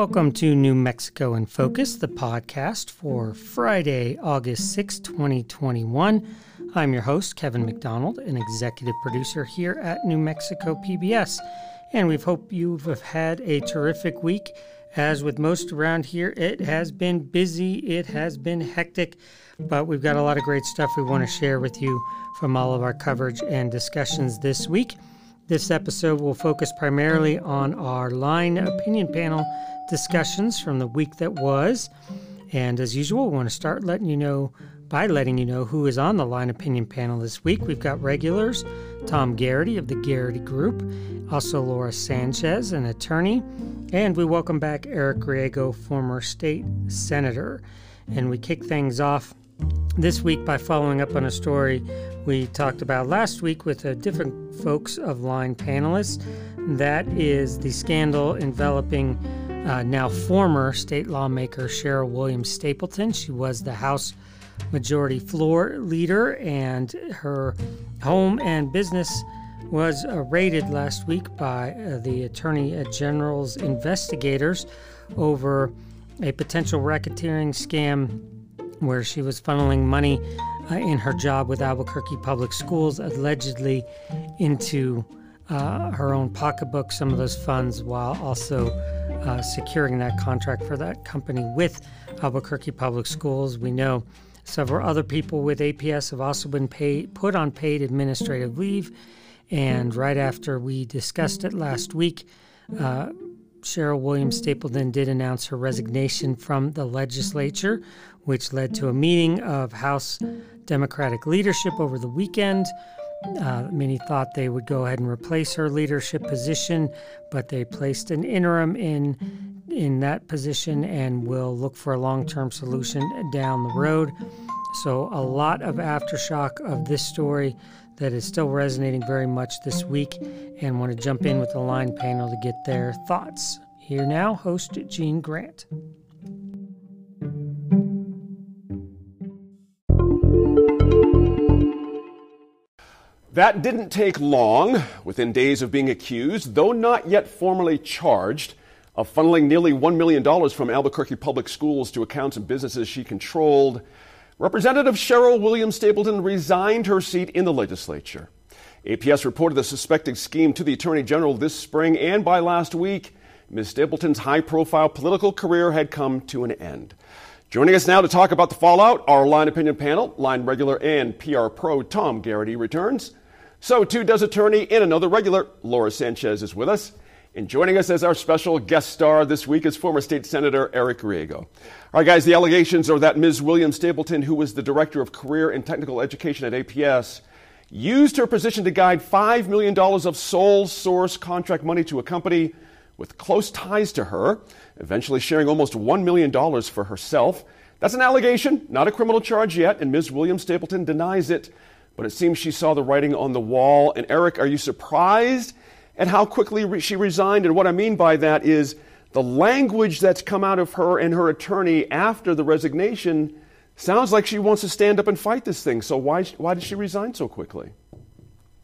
Welcome to New Mexico in Focus, the podcast for Friday, August 6, 2021. I'm your host, Kevin McDonald, an executive producer here at New Mexico PBS. And we hope you've had a terrific week. As with most around here, it has been busy, it has been hectic, but we've got a lot of great stuff we want to share with you from all of our coverage and discussions this week. This episode will focus primarily on our line opinion panel discussions from the week that was. And as usual, we want to start letting you know by letting you know who is on the line opinion panel this week. We've got regulars Tom Garrity of the Garrity Group, also Laura Sanchez, an attorney, and we welcome back Eric Griego, former state senator. And we kick things off this week by following up on a story we talked about last week with a different folks of line panelists. That is the scandal enveloping uh, now former state lawmaker Sheryl Williams Stapleton. She was the House Majority Floor Leader, and her home and business was uh, raided last week by uh, the Attorney General's investigators over a potential racketeering scam where she was funneling money uh, in her job with Albuquerque Public Schools, allegedly into uh, her own pocketbook, some of those funds, while also uh, securing that contract for that company with Albuquerque Public Schools. We know several other people with APS have also been paid, put on paid administrative leave. And right after we discussed it last week, uh, Sheryl Williams Stapleton did announce her resignation from the legislature, which led to a meeting of House Democratic leadership over the weekend. Uh, many thought they would go ahead and replace her leadership position, but they placed an interim in in that position and will look for a long-term solution down the road. So a lot of aftershock of this story that is still resonating very much this week, and want to jump in with the line panel to get their thoughts. Here now, host Gene Grant. That didn't take long. Within days of being accused, though not yet formally charged, of funneling nearly $1 million from Albuquerque Public Schools to accounts and businesses she controlled, Representative Sheryl Williams Stapleton resigned her seat in the legislature. APS reported the suspected scheme to the Attorney General this spring, and by last week, Ms. Stapleton's high profile political career had come to an end. Joining us now to talk about the fallout, our line opinion panel, line regular and PR pro Tom Garrity returns. So too does attorney and another regular, Laura Sanchez, is with us. And joining us as our special guest star this week is former state senator Eric Griego. All right, guys, the allegations are that Ms. Williams Stapleton, who was the director of career and technical education at APS, used her position to guide $5 million of sole source contract money to a company with close ties to her, eventually sharing almost $1 million for herself. That's an allegation, not a criminal charge yet, and Ms. Williams Stapleton denies it but it seems she saw the writing on the wall. And Eric, are you surprised at how quickly re- she resigned? And what I mean by that is the language that's come out of her and her attorney after the resignation sounds like she wants to stand up and fight this thing. So why, why did she resign so quickly?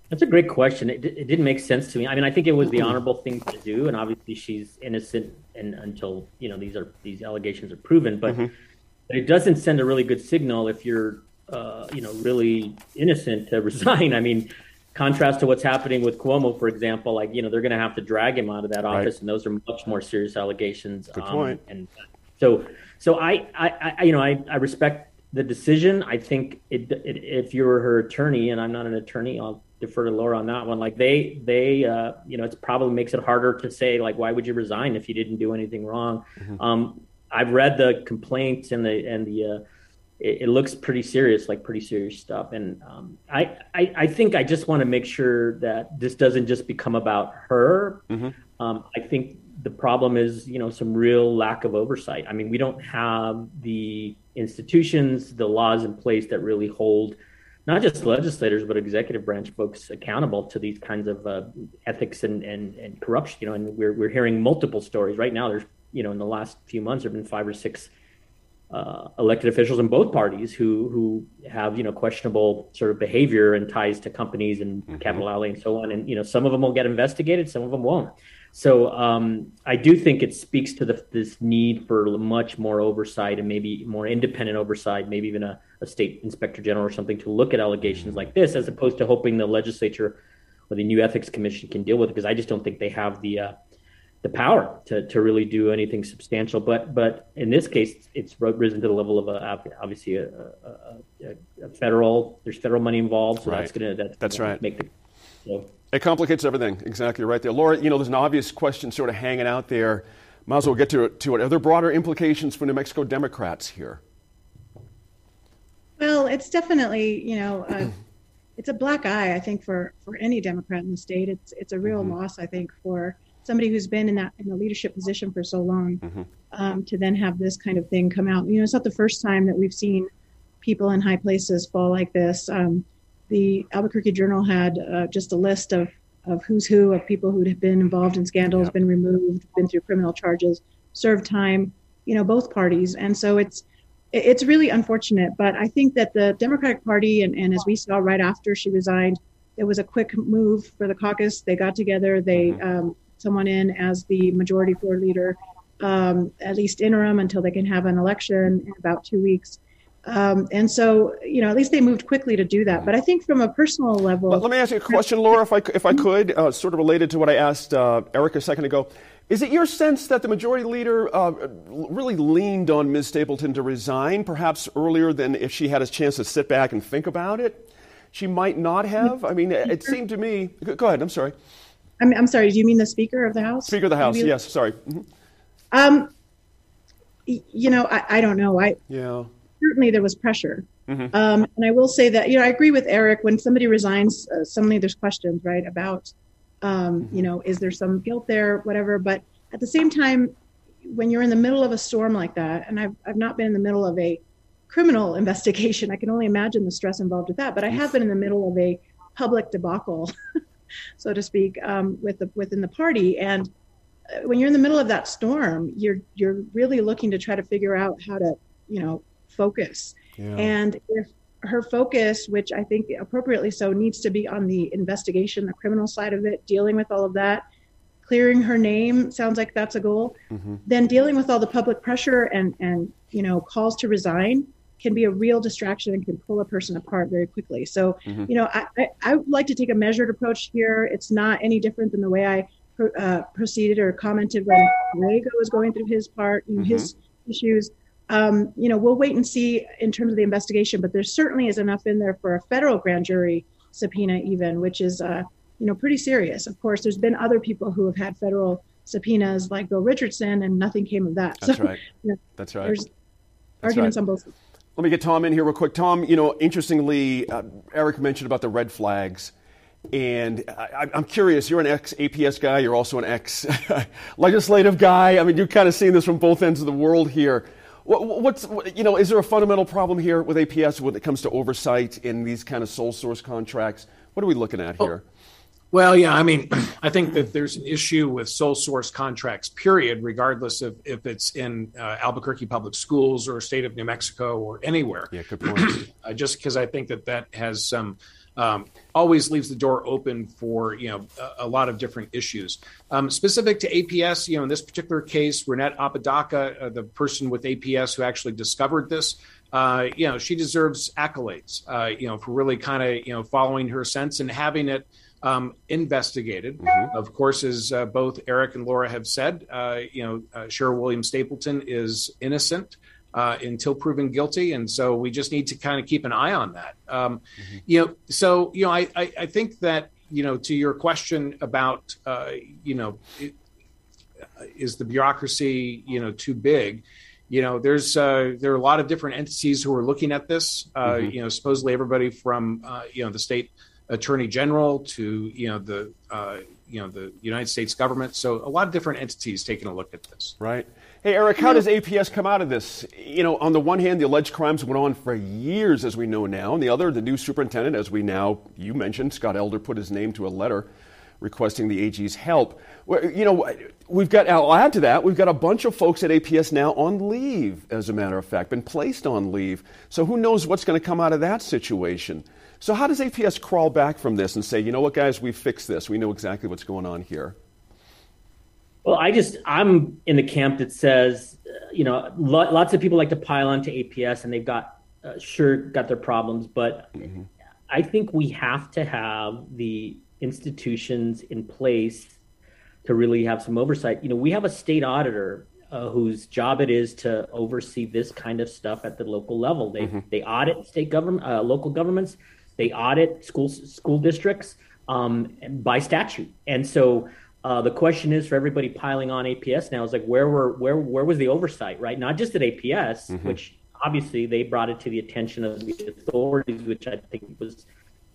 That's a great question. It, it didn't make sense to me. I mean, I think it was the honorable thing to do, and obviously she's innocent and until you know these are these allegations are proven. But mm-hmm. it doesn't send a really good signal if you're uh, you know, really innocent to resign. I mean, contrast to what's happening with Cuomo, for example, like, you know, they're going to have to drag him out of that office, right. and those are much more serious allegations. Good um, point. And so, so I, I, I, you know, I, I respect the decision. I think it, it, if you were her attorney, and I'm not an attorney, I'll defer to Laura on that one. Like they, they, uh, you know, it probably makes it harder to say, like, why would you resign if you didn't do anything wrong? Mm-hmm. Um, I've read the complaints and the, and the, uh, it, it, looks pretty serious, like pretty serious stuff. And um, I, I, I, think I just want to make sure that this doesn't just become about her. Mm-hmm. Um, I think the problem is, you know, some real lack of oversight. I mean, we don't have the institutions, the laws in place that really hold not just legislators but executive branch folks accountable to these kinds of uh, ethics and, and, and corruption. You know, and we're we're hearing multiple stories right now. There's you know in the last few months there've been five or six uh, elected officials in both parties who who have you know questionable sort of behavior and ties to companies and mm-hmm. capital outlay and so on. And you know some of them will get investigated, some of them won't. So um, I do think it speaks to the, this need for much more oversight and maybe more independent oversight, maybe even a, a state inspector general or something to look at allegations mm-hmm. like this, as opposed to hoping the legislature or the new ethics commission can deal with it. Because I just don't think they have the uh, the power to, to really do anything substantial. But but in this case, it's risen to the level of a, obviously a, a, a federal. There's federal money involved, so right. that's gonna that's, that's gonna right. Make the, so. It complicates everything. Exactly right there, Laura. You know, there's an obvious question sort of hanging out there. Might as well get to it. To it. Are there broader implications for New Mexico Democrats here? Well, it's definitely you know. Uh, it's a black eye, I think, for, for any Democrat in the state. It's it's a real mm-hmm. loss, I think, for somebody who's been in that in a leadership position for so long mm-hmm. um, to then have this kind of thing come out. You know, it's not the first time that we've seen people in high places fall like this. Um, the Albuquerque Journal had uh, just a list of of who's who of people who have been involved in scandals, been removed, been through criminal charges, served time. You know, both parties, and so it's it's really unfortunate. But I think that the Democratic Party, and, and as we saw right after she resigned, it was a quick move for the caucus. They got together. They mm-hmm. um, someone in as the majority floor leader, um, at least interim until they can have an election in about two weeks. Um, and so, you know, at least they moved quickly to do that. But I think from a personal level. But let me ask you a question, Laura, if I, if I could, uh, sort of related to what I asked uh, Eric a second ago. Is it your sense that the majority leader uh, really leaned on Ms. Stapleton to resign, perhaps earlier than if she had a chance to sit back and think about it? She might not have. I mean, it seemed to me. Go ahead. I'm sorry. I'm, I'm sorry, do you mean the Speaker of the House? Speaker of the House, Maybe? yes, sorry. Mm-hmm. Um, you know, I, I don't know. I yeah. Certainly there was pressure. Mm-hmm. Um, and I will say that, you know, I agree with Eric. When somebody resigns, uh, suddenly there's questions, right, about, um, mm-hmm. you know, is there some guilt there, whatever. But at the same time, when you're in the middle of a storm like that, and I've, I've not been in the middle of a criminal investigation, I can only imagine the stress involved with that. But I have been in the middle of a public debacle so to speak, um, with the, within the party. And uh, when you're in the middle of that storm, you're you're really looking to try to figure out how to, you know, focus. Yeah. And if her focus, which I think appropriately so, needs to be on the investigation, the criminal side of it, dealing with all of that, clearing her name sounds like that's a goal. Mm-hmm. Then dealing with all the public pressure and and you know calls to resign can be a real distraction and can pull a person apart very quickly. So, mm-hmm. you know, I, I, I, would like to take a measured approach here. It's not any different than the way I uh, proceeded or commented when Griego was going through his part, mm-hmm. his issues. Um, you know, we'll wait and see in terms of the investigation, but there certainly is enough in there for a federal grand jury subpoena, even, which is, uh, you know, pretty serious. Of course, there's been other people who have had federal subpoenas like Bill Richardson, and nothing came of that. That's so, right. You know, That's right. There's That's arguments right. on both sides. Let me get Tom in here real quick. Tom, you know, interestingly, uh, Eric mentioned about the red flags. And I, am curious, you're an ex APS guy, you're also an ex legislative guy. I mean, you're kind of seeing this from both ends of the world here. What, what's, you know, is there a fundamental problem here with APS when it comes to oversight in these kind of sole source contracts? What are we looking at here? Oh. Well, yeah, I mean, I think that there's an issue with sole source contracts, period, regardless of if it's in uh, Albuquerque Public Schools or state of New Mexico or anywhere. Yeah, good point. uh, just because I think that that has some um, always leaves the door open for you know a, a lot of different issues. Um, specific to APS, you know, in this particular case, Renette Apodaca, uh, the person with APS who actually discovered this, uh, you know, she deserves accolades, uh, you know, for really kind of you know following her sense and having it um, investigated. Mm-hmm. Of course, as uh, both Eric and Laura have said, uh, you know, uh, Sheryl Williams Stapleton is innocent. Uh, until proven guilty, and so we just need to kind of keep an eye on that. Um, mm-hmm. You know, so you know, I, I, I think that you know to your question about uh, you know, it, is the bureaucracy you know too big? you know there's uh, there are a lot of different entities who are looking at this uh, mm-hmm. you know supposedly everybody from uh, you know the state attorney general to you know the uh, you know the United States government. So a lot of different entities taking a look at this. Right. Hey Eric, how does APS come out of this? You know, on the one hand, the alleged crimes went on for years, as we know now. On the other, the new superintendent, as we now you mentioned, Scott Elder put his name to a letter requesting the AG's help. You know, we've got, I'll add to that, we've got a bunch of folks at APS now on leave, as a matter of fact, been placed on leave. So who knows what's going to come out of that situation. So, how does APS crawl back from this and say, you know what, guys, we fixed this, we know exactly what's going on here? Well, I just, I'm in the camp that says, you know, lots of people like to pile onto APS and they've got, uh, sure, got their problems, but mm-hmm. I think we have to have the institutions in place to really have some oversight. You know, we have a state auditor uh, whose job it is to oversee this kind of stuff at the local level. They mm-hmm. they audit state government, uh, local governments. They audit school school districts um, by statute, and so uh, the question is for everybody piling on APS now is like where were where where was the oversight, right? Not just at APS, mm-hmm. which obviously they brought it to the attention of the authorities, which I think was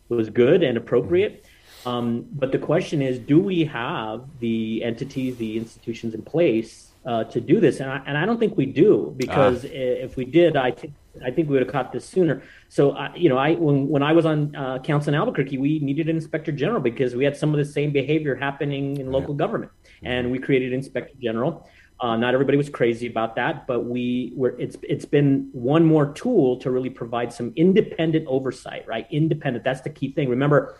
was good and appropriate. Mm-hmm. Um, but the question is, do we have the entities, the institutions in place uh, to do this? And I, and I don't think we do because uh. if we did, I think I think we would have caught this sooner. So, uh, you know, I when when I was on uh, council in Albuquerque, we needed an inspector general because we had some of the same behavior happening in local yeah. government, and we created inspector general. Uh, not everybody was crazy about that, but we were. It's it's been one more tool to really provide some independent oversight, right? Independent. That's the key thing. Remember,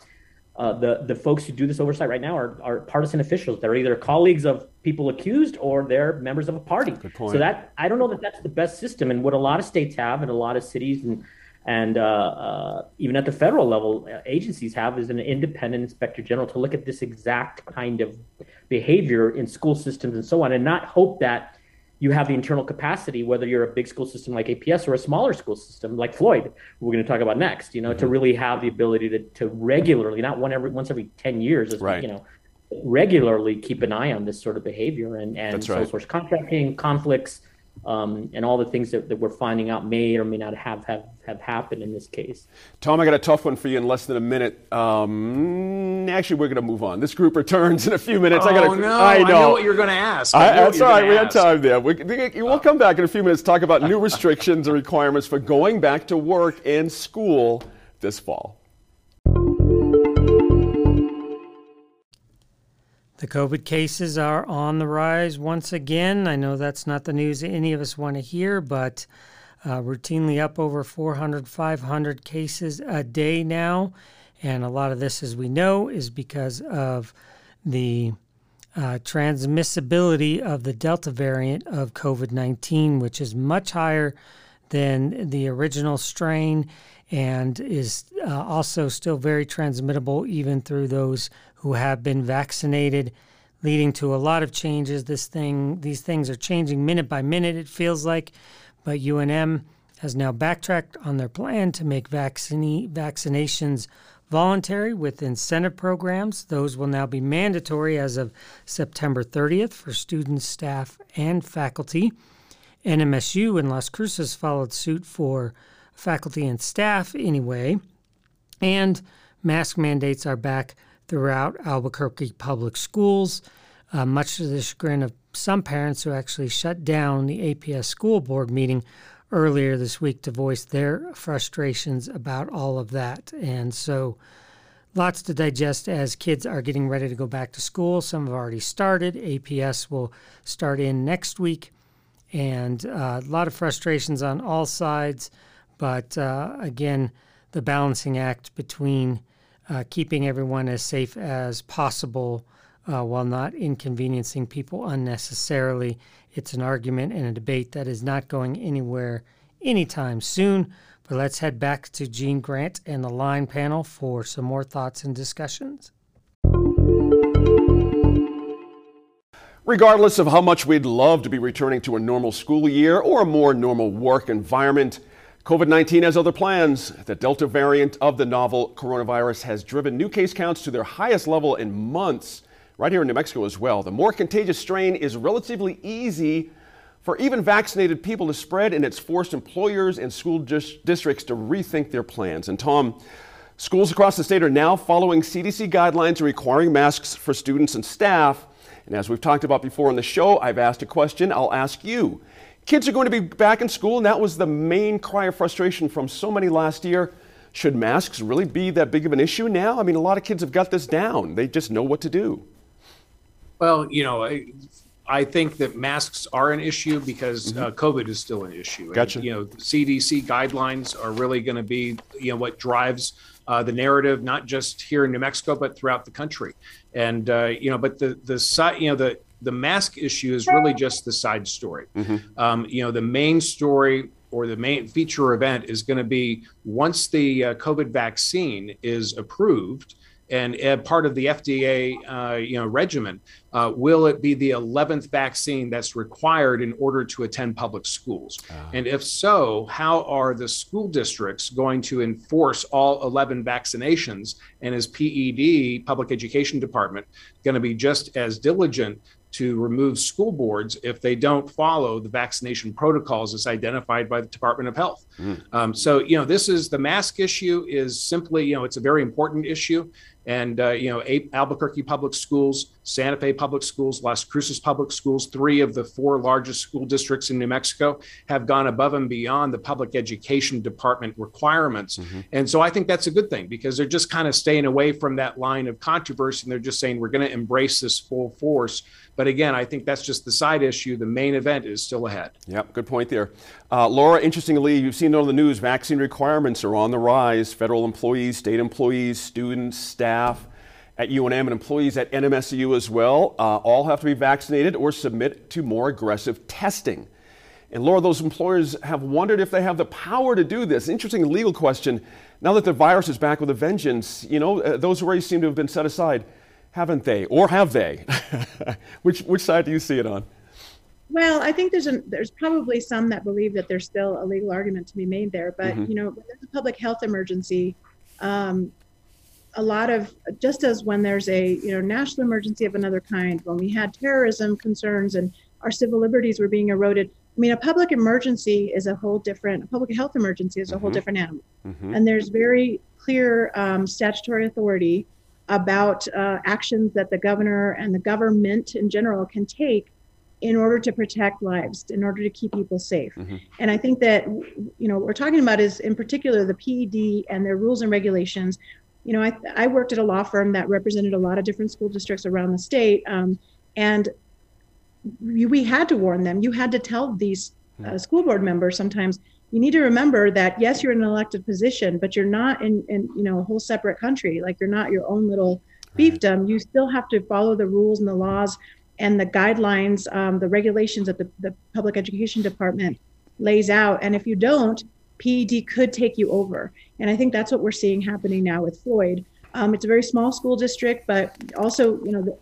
uh, the the folks who do this oversight right now are, are partisan officials. They're either colleagues of people accused or they're members of a party. So that I don't know that that's the best system. And what a lot of states have, and a lot of cities and and uh, uh, even at the federal level, uh, agencies have is an independent inspector general to look at this exact kind of behavior in school systems and so on, and not hope that you have the internal capacity, whether you're a big school system like APS or a smaller school system like Floyd, we're going to talk about next, you know, mm-hmm. to really have the ability to, to regularly, not one every once every 10 years, right. you know, regularly keep an eye on this sort of behavior and, and sole right. source contracting, conflicts, um, and all the things that, that, we're finding out may or may not have, have, have happened in this case. Tom, I got a tough one for you in less than a minute. Um, actually, we're going to move on. This group returns in a few minutes. Oh, I, gotta, no, I know. I know what you're going to ask. I, that's all right. We have time there. We, will come back in a few minutes to talk about new restrictions and requirements for going back to work and school this fall. The COVID cases are on the rise once again. I know that's not the news any of us want to hear, but uh, routinely up over 400, 500 cases a day now. And a lot of this, as we know, is because of the uh, transmissibility of the Delta variant of COVID 19, which is much higher than the original strain and is uh, also still very transmittable even through those who have been vaccinated, leading to a lot of changes. This thing, these things are changing minute by minute. It feels like, but UNM has now backtracked on their plan to make vaccine, vaccinations voluntary with incentive programs. Those will now be mandatory as of September 30th for students, staff, and faculty. NMSU in Las Cruces followed suit for faculty and staff anyway. And mask mandates are back throughout Albuquerque public schools, uh, much to the chagrin of some parents who actually shut down the APS school board meeting earlier this week to voice their frustrations about all of that. And so, lots to digest as kids are getting ready to go back to school. Some have already started. APS will start in next week. And uh, a lot of frustrations on all sides. But uh, again, the balancing act between uh, keeping everyone as safe as possible uh, while not inconveniencing people unnecessarily. It's an argument and a debate that is not going anywhere anytime soon. But let's head back to Gene Grant and the line panel for some more thoughts and discussions. Regardless of how much we'd love to be returning to a normal school year or a more normal work environment, COVID 19 has other plans. The Delta variant of the novel coronavirus has driven new case counts to their highest level in months, right here in New Mexico as well. The more contagious strain is relatively easy for even vaccinated people to spread, and it's forced employers and school dis- districts to rethink their plans. And Tom, schools across the state are now following CDC guidelines requiring masks for students and staff. And as we've talked about before on the show, I've asked a question, I'll ask you. Kids are going to be back in school, and that was the main cry of frustration from so many last year. should masks really be that big of an issue now? I mean, a lot of kids have got this down. They just know what to do. Well, you know, I, I think that masks are an issue because mm-hmm. uh, COVID is still an issue. Gotcha. And, you know, CDC guidelines are really going to be, you know, what drives uh, the narrative, not just here in New Mexico, but throughout the country. And uh, you know, but the the side, you know, the the mask issue is really just the side story. Mm-hmm. Um, you know, the main story or the main feature event is going to be once the uh, COVID vaccine is approved and uh, part of the FDA, uh, you know, regimen. Uh, will it be the 11th vaccine that's required in order to attend public schools? Uh. And if so, how are the school districts going to enforce all 11 vaccinations? And is PED, Public Education Department, going to be just as diligent to remove school boards if they don't follow the vaccination protocols as identified by the Department of Health. Mm. Um, so, you know, this is the mask issue is simply, you know, it's a very important issue. And, uh, you know, Albuquerque Public Schools, Santa Fe Public Schools, Las Cruces Public Schools, three of the four largest school districts in New Mexico have gone above and beyond the public education department requirements. Mm-hmm. And so I think that's a good thing because they're just kind of staying away from that line of controversy. And they're just saying we're going to embrace this full force but again, I think that's just the side issue. The main event is still ahead. Yep, good point there. Uh, Laura, interestingly, you've seen on the news vaccine requirements are on the rise. Federal employees, state employees, students, staff at UNM, and employees at NMSU as well uh, all have to be vaccinated or submit to more aggressive testing. And Laura, those employers have wondered if they have the power to do this. Interesting legal question. Now that the virus is back with a vengeance, you know, uh, those worries seem to have been set aside haven't they? Or have they? which, which side do you see it on? Well, I think there's a, there's probably some that believe that there's still a legal argument to be made there. But mm-hmm. you know, when there's a public health emergency, um, a lot of just as when there's a you know national emergency of another kind, when we had terrorism concerns and our civil liberties were being eroded. I mean, a public emergency is a whole different. A public health emergency is a mm-hmm. whole different animal, mm-hmm. and there's very clear um, statutory authority about uh, actions that the governor and the government in general can take in order to protect lives, in order to keep people safe. Mm-hmm. And I think that you know what we're talking about is in particular the PED and their rules and regulations. You know, I, I worked at a law firm that represented a lot of different school districts around the state, um, and we, we had to warn them. You had to tell these uh, school board members sometimes you need to remember that yes you're in an elected position but you're not in, in you know a whole separate country. Like you're not your own little fiefdom. You still have to follow the rules and the laws and the guidelines um, the regulations that the, the public education department lays out. And if you don't ped could take you over and i think that's what we're seeing happening now with floyd um, it's a very small school district but also you know the,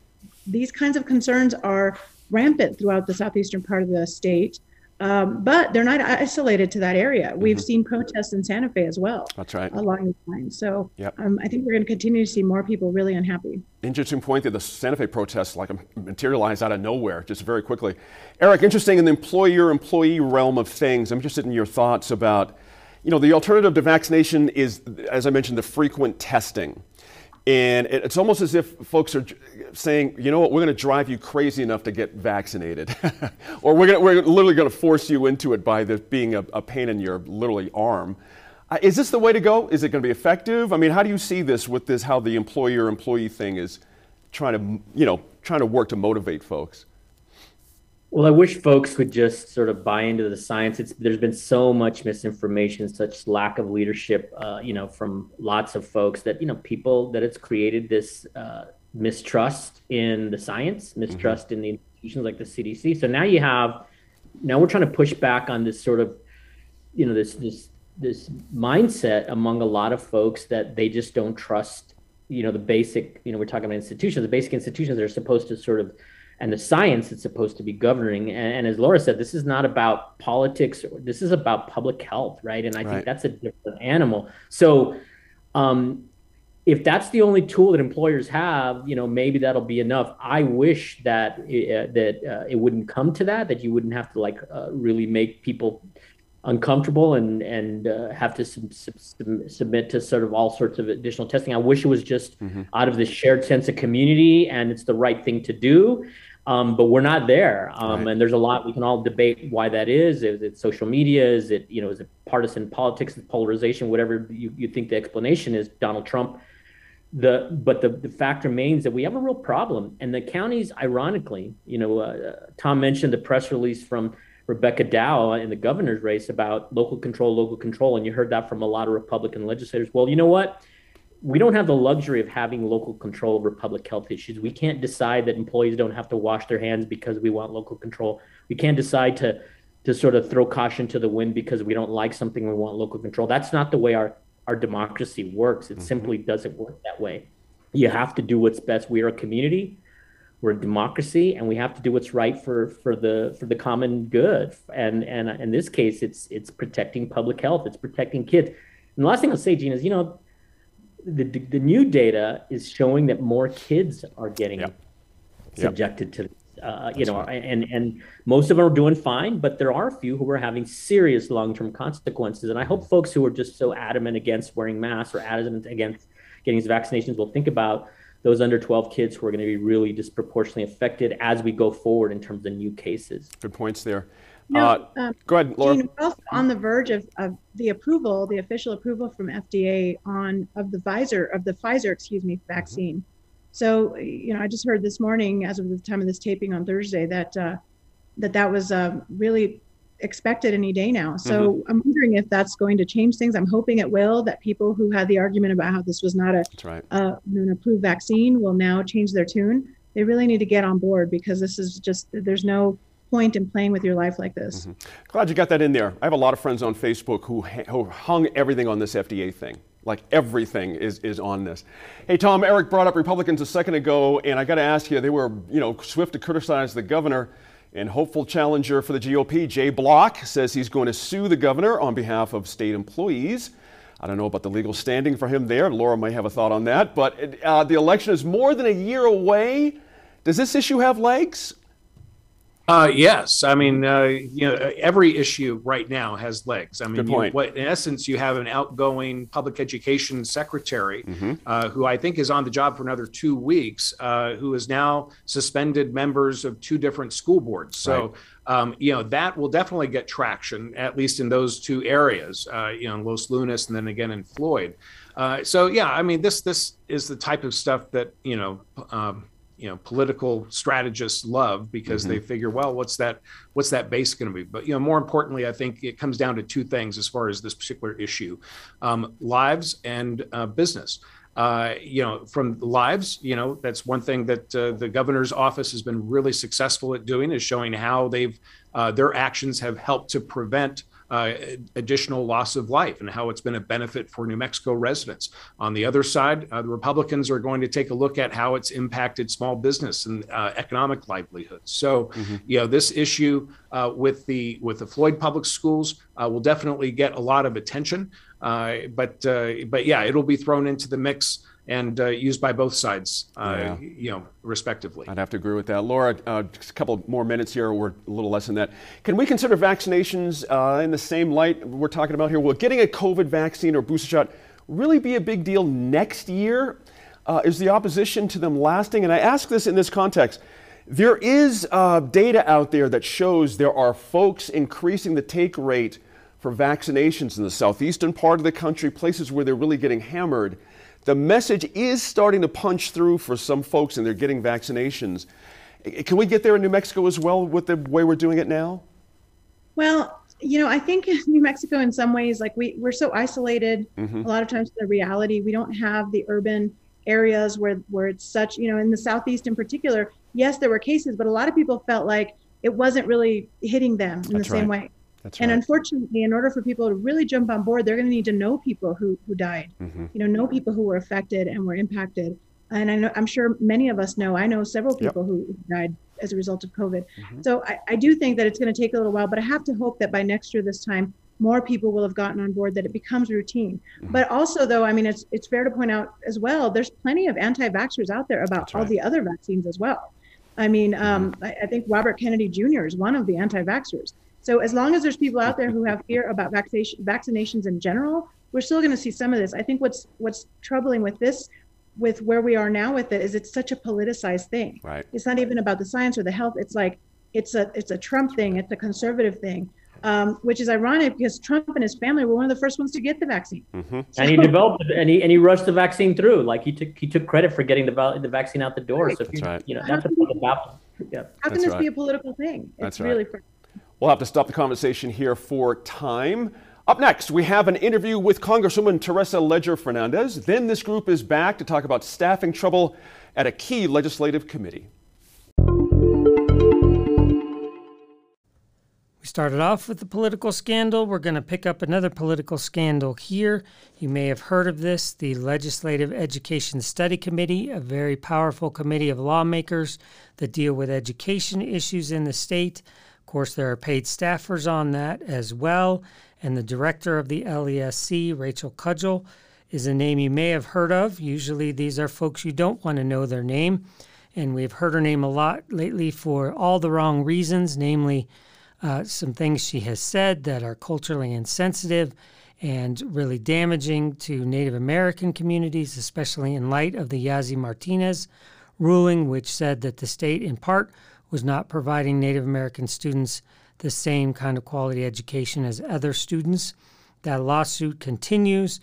these kinds of concerns are rampant throughout the southeastern part of the state um, but they're not isolated to that area. We've mm-hmm. seen protests in Santa Fe as well. That's right. Along the line. So yep. um, I think we're going to continue to see more people really unhappy. Interesting point that the Santa Fe protests like materialized out of nowhere just very quickly. Eric, interesting in the employer employee realm of things. I'm interested in your thoughts about, you know, the alternative to vaccination is, as I mentioned, the frequent testing. And it's almost as if folks are saying, you know what, we're going to drive you crazy enough to get vaccinated. or we're, gonna, we're literally going to force you into it by this being a, a pain in your literally arm. Uh, is this the way to go? Is it going to be effective? I mean, how do you see this with this, how the employer employee thing is trying to, you know, trying to work to motivate folks? Well, I wish folks would just sort of buy into the science. It's there's been so much misinformation, such lack of leadership, uh, you know, from lots of folks that you know people that it's created this uh, mistrust in the science, mistrust mm-hmm. in the institutions like the CDC. So now you have, now we're trying to push back on this sort of, you know, this this this mindset among a lot of folks that they just don't trust, you know, the basic, you know, we're talking about institutions, the basic institutions that are supposed to sort of and the science that's supposed to be governing. And, and, as Laura said, this is not about politics. This is about public health, right? And I right. think that's a different animal. So, um, if that's the only tool that employers have, you know, maybe that'll be enough. I wish that it, uh, that uh, it wouldn't come to that. That you wouldn't have to like uh, really make people uncomfortable and and uh, have to sub- sub- submit to sort of all sorts of additional testing. I wish it was just mm-hmm. out of this shared sense of community and it's the right thing to do. Um, but we're not there, um, right. and there's a lot we can all debate why that is. Is it social media? Is it you know is it partisan politics, polarization, whatever you, you think the explanation is? Donald Trump. The but the, the fact remains that we have a real problem, and the counties, ironically, you know, uh, Tom mentioned the press release from Rebecca Dow in the governor's race about local control, local control, and you heard that from a lot of Republican legislators. Well, you know what? We don't have the luxury of having local control over public health issues. We can't decide that employees don't have to wash their hands because we want local control. We can't decide to to sort of throw caution to the wind because we don't like something we want local control. That's not the way our our democracy works. It mm-hmm. simply doesn't work that way. You have to do what's best. We are a community. We're a democracy, and we have to do what's right for for the for the common good. And and in this case, it's it's protecting public health. It's protecting kids. And the last thing I'll say, Gene, is you know the, the new data is showing that more kids are getting yep. subjected yep. to uh, you know, right. and and most of them are doing fine, but there are a few who are having serious long-term consequences. And I hope folks who are just so adamant against wearing masks or adamant against getting these vaccinations will think about those under 12 kids who are going to be really disproportionately affected as we go forward in terms of new cases. Good points there. No, uh, um, go ahead, Laura. Gene, we're also on the verge of, of the approval, the official approval from FDA on of the Pfizer of the Pfizer, excuse me, vaccine. Mm-hmm. So, you know, I just heard this morning, as of the time of this taping on Thursday, that uh, that that was uh, really expected any day now. So mm-hmm. I'm wondering if that's going to change things. I'm hoping it will. That people who had the argument about how this was not a right. uh, an approved vaccine will now change their tune. They really need to get on board because this is just there's no point in playing with your life like this. Mm-hmm. Glad you got that in there. I have a lot of friends on Facebook who, who hung everything on this FDA thing. Like everything is, is on this. Hey, Tom, Eric brought up Republicans a second ago, and I got to ask you, they were, you know, swift to criticize the governor. And hopeful challenger for the GOP, Jay Block, says he's going to sue the governor on behalf of state employees. I don't know about the legal standing for him there. Laura might have a thought on that. But uh, the election is more than a year away. Does this issue have legs? Uh, yes, I mean, uh, you know, every issue right now has legs. I mean, you, what in essence you have an outgoing public education secretary mm-hmm. uh, who I think is on the job for another two weeks, uh, who has now suspended members of two different school boards. So, right. um, you know, that will definitely get traction, at least in those two areas. Uh, you know, in Los Lunas and then again in Floyd. Uh, so, yeah, I mean, this this is the type of stuff that you know. Um, you know political strategists love because mm-hmm. they figure well what's that what's that base going to be but you know more importantly i think it comes down to two things as far as this particular issue um, lives and uh, business uh, you know, from lives, you know, that's one thing that uh, the governor's office has been really successful at doing is showing how they've uh, their actions have helped to prevent uh, additional loss of life and how it's been a benefit for New Mexico residents. On the other side, uh, the Republicans are going to take a look at how it's impacted small business and uh, economic livelihoods. So, mm-hmm. you know, this issue uh, with the with the Floyd Public Schools uh, will definitely get a lot of attention. Uh, but but yeah, it'll be thrown into the mix and uh, used by both sides, uh, yeah. you know, respectively. I'd have to agree with that. Laura, uh, just a couple more minutes here, or a little less than that. Can we consider vaccinations uh, in the same light we're talking about here? Will getting a COVID vaccine or booster shot really be a big deal next year? Uh, is the opposition to them lasting? And I ask this in this context. There is uh, data out there that shows there are folks increasing the take rate for vaccinations in the southeastern part of the country, places where they're really getting hammered the message is starting to punch through for some folks and they're getting vaccinations. Can we get there in New Mexico as well with the way we're doing it now? Well, you know, I think New Mexico in some ways, like we, we're so isolated mm-hmm. a lot of times the reality. We don't have the urban areas where, where it's such, you know, in the Southeast in particular, yes, there were cases, but a lot of people felt like it wasn't really hitting them in That's the same right. way. That's and right. unfortunately, in order for people to really jump on board, they're going to need to know people who who died. Mm-hmm. You know, know people who were affected and were impacted. And I know, I'm sure many of us know. I know several people yep. who died as a result of COVID. Mm-hmm. So I, I do think that it's going to take a little while, but I have to hope that by next year this time, more people will have gotten on board that it becomes routine. Mm-hmm. But also, though, I mean, it's it's fair to point out as well. There's plenty of anti-vaxxers out there about all the other vaccines as well. I mean, um, mm-hmm. I, I, think Robert Kennedy Jr. is one of the anti-vaxxers. So as long as there's people out there who have fear about vaccination, vaccinations in general, we're still going to see some of this. I think what's what's troubling with this with where we are now with it is it's such a politicized thing. Right. It's not even about the science or the health. It's like it's a it's a Trump thing. It's a conservative thing, um, which is ironic because Trump and his family were one of the first ones to get the vaccine. Mm-hmm. And he developed it, and he and he rushed the vaccine through. Like he took he took credit for getting the the vaccine out the door. Right. So if That's you right. you know that's about yeah. How can That's this right. be a political thing? It's That's right. really fr- We'll have to stop the conversation here for time. Up next, we have an interview with Congresswoman Teresa Leger Fernandez. Then this group is back to talk about staffing trouble at a key legislative committee. We started off with the political scandal. We're going to pick up another political scandal here. You may have heard of this the Legislative Education Study Committee, a very powerful committee of lawmakers that deal with education issues in the state. Course, there are paid staffers on that as well. And the director of the LESC, Rachel Gudgel, is a name you may have heard of. Usually, these are folks you don't want to know their name. And we've heard her name a lot lately for all the wrong reasons, namely, uh, some things she has said that are culturally insensitive and really damaging to Native American communities, especially in light of the Yazzie Martinez ruling, which said that the state, in part, was not providing Native American students the same kind of quality education as other students. That lawsuit continues.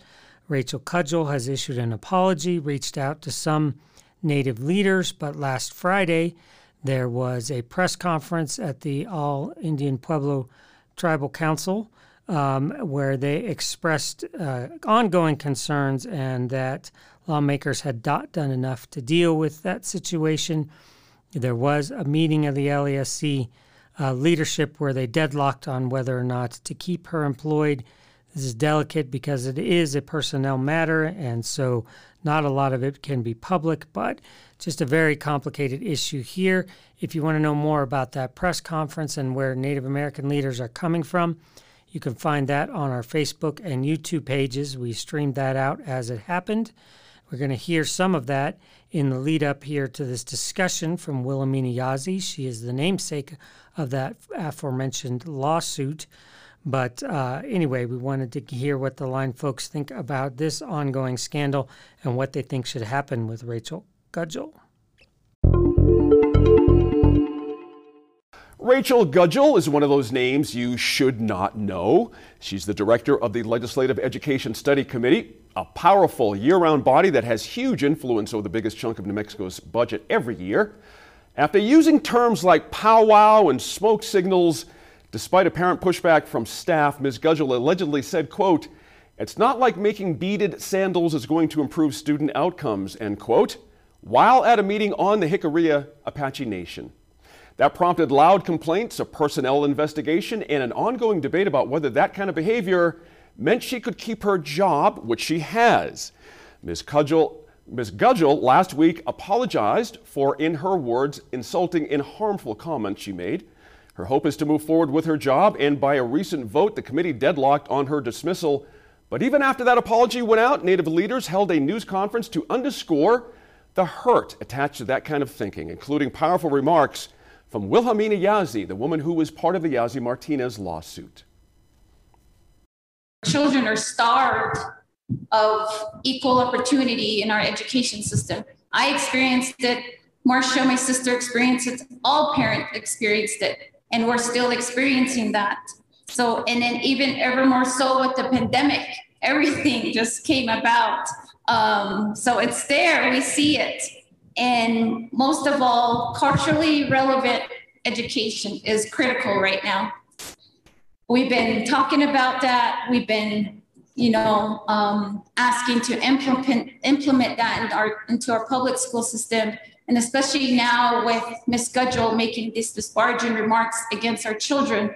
Rachel Gudgel has issued an apology, reached out to some Native leaders, but last Friday, there was a press conference at the All Indian Pueblo Tribal Council um, where they expressed uh, ongoing concerns and that lawmakers had not done enough to deal with that situation. There was a meeting of the LESC uh, leadership where they deadlocked on whether or not to keep her employed. This is delicate because it is a personnel matter, and so not a lot of it can be public, but just a very complicated issue here. If you want to know more about that press conference and where Native American leaders are coming from, you can find that on our Facebook and YouTube pages. We streamed that out as it happened. We're going to hear some of that in the lead up here to this discussion from Wilhelmina Yazzie. She is the namesake of that aforementioned lawsuit. But uh, anyway, we wanted to hear what the line folks think about this ongoing scandal and what they think should happen with Rachel Gudgel. Rachel Gudgel is one of those names you should not know. She's the director of the Legislative Education Study Committee, a powerful year round body that has huge influence over the biggest chunk of New Mexico's budget every year. After using terms like powwow and smoke signals, despite apparent pushback from staff, Ms. Gudgel allegedly said, quote, it's not like making beaded sandals is going to improve student outcomes, end quote, while at a meeting on the Jicarilla Apache Nation. That prompted loud complaints, a personnel investigation, and an ongoing debate about whether that kind of behavior meant she could keep her job, which she has. Ms. Cudgel, Ms. Gudgel last week apologized for, in her words, insulting and harmful comments she made. Her hope is to move forward with her job, and by a recent vote, the committee deadlocked on her dismissal. But even after that apology went out, Native leaders held a news conference to underscore the hurt attached to that kind of thinking, including powerful remarks from Wilhelmina Yazzie, the woman who was part of the Yazzie Martinez lawsuit. Children are starved of equal opportunity in our education system. I experienced it. Marcia, my sister, experienced it. All parents experienced it. And we're still experiencing that. So, and then even ever more so with the pandemic, everything just came about. Um, so it's there, we see it. And most of all, culturally relevant education is critical right now. We've been talking about that. We've been, you know, um, asking to implement implement that in our, into our public school system, and especially now with Ms. Gudgel making these disparaging remarks against our children.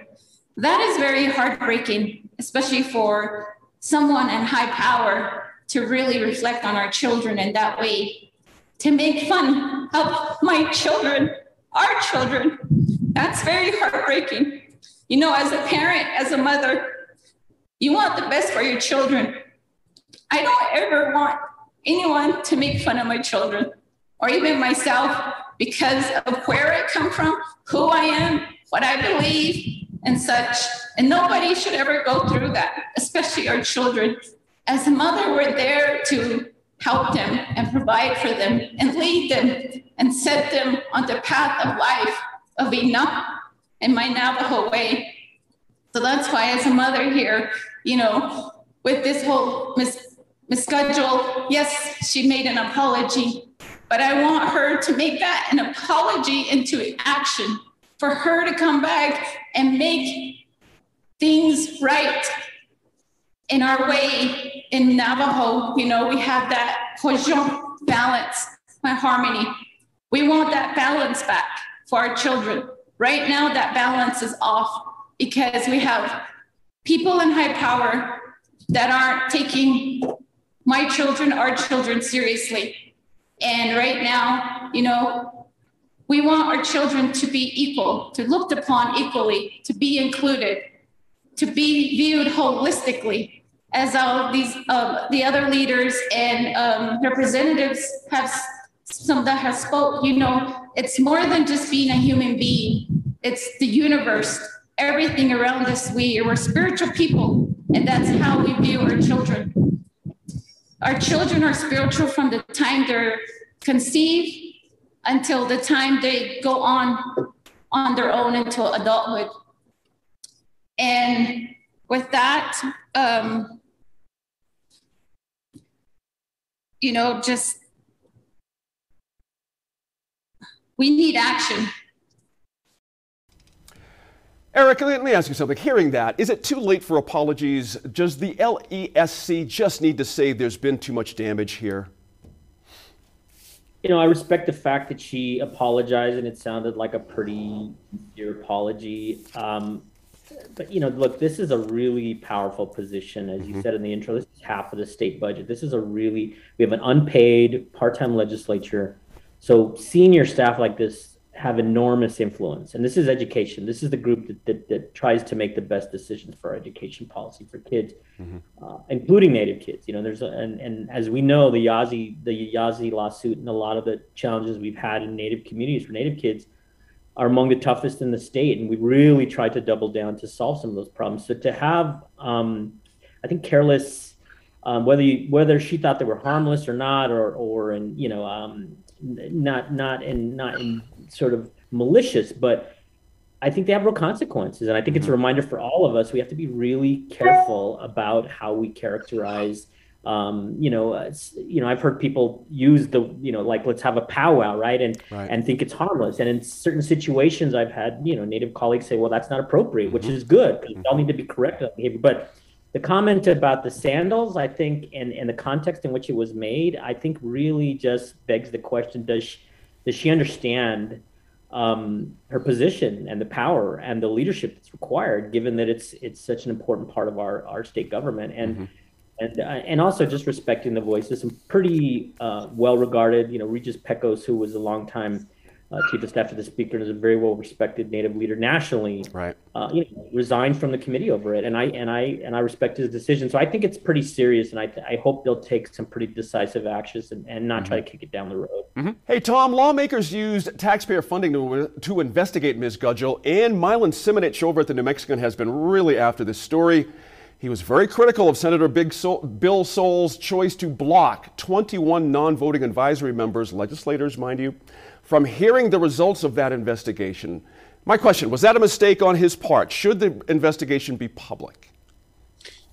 That is very heartbreaking, especially for someone in high power to really reflect on our children in that way to make fun of my children, our children. That's very heartbreaking. You know, as a parent, as a mother, you want the best for your children. I don't ever want anyone to make fun of my children or even myself because of where I come from, who I am, what I believe, and such. And nobody should ever go through that, especially our children. As a mother, we're there to help them and provide for them and lead them and set them on the path of life of enough in my Navajo way. So that's why, as a mother here, you know, with this whole mis- Ms. Gudgel, yes, she made an apology, but I want her to make that an apology into action for her to come back and make things right in our way in Navajo. You know, we have that balance, my harmony. We want that balance back for our children. Right now, that balance is off because we have people in high power that aren't taking my children, our children seriously. And right now, you know, we want our children to be equal, to looked upon equally, to be included, to be viewed holistically, as all these uh, the other leaders and um, representatives have some that have spoke. You know, it's more than just being a human being. It's the universe, everything around us. We we're spiritual people, and that's how we view our children. Our children are spiritual from the time they're conceived until the time they go on on their own until adulthood. And with that, um, you know, just we need action. Eric, let me ask you something. Hearing that, is it too late for apologies? Does the LESC just need to say there's been too much damage here? You know, I respect the fact that she apologized and it sounded like a pretty sincere apology. Um, but you know, look, this is a really powerful position, as you mm-hmm. said in the intro. This is half of the state budget. This is a really we have an unpaid part-time legislature, so senior staff like this have enormous influence. And this is education. This is the group that, that, that tries to make the best decisions for education policy for kids, mm-hmm. uh, including Native kids. You know, there's a, and, and as we know, the Yazzie the Yazzie lawsuit and a lot of the challenges we've had in Native communities for Native kids are among the toughest in the state, and we really tried to double down to solve some of those problems. So to have, um, I think, careless, um, whether you, whether she thought they were harmless or not, or or and you know, um, not not in not in sort of malicious, but I think they have real consequences, and I think it's a mm-hmm. reminder for all of us. We have to be really careful about how we characterize um, you know, you know, I've heard people use the, you know, like let's have a powwow, right, and right. and think it's harmless. And in certain situations, I've had, you know, Native colleagues say, well, that's not appropriate, mm-hmm. which is good because mm-hmm. we all need to be correct on behavior. But the comment about the sandals, I think, and and the context in which it was made, I think, really just begs the question: Does she, does she understand? Um, her position and the power and the leadership that's required, given that it's it's such an important part of our our state government. And mm-hmm and uh, and also just respecting the voices. Some pretty uh, well regarded, you know, Regis Pecos, who was a long time uh, chief of staff to the speaker and is a very well respected Native leader nationally. Right. Uh, you know, resigned from the committee over it, and I and I and I respect his decision. So I think it's pretty serious, and I I hope they'll take some pretty decisive actions and, and not mm-hmm. try to kick it down the road. Mm-hmm. Hey Tom, lawmakers used taxpayer funding to to investigate Ms. Gudgel, and Milan Simonich over at the New Mexican has been really after this story. He was very critical of Senator Big Sol- Bill Soules' choice to block 21 non voting advisory members, legislators, mind you, from hearing the results of that investigation. My question was that a mistake on his part? Should the investigation be public?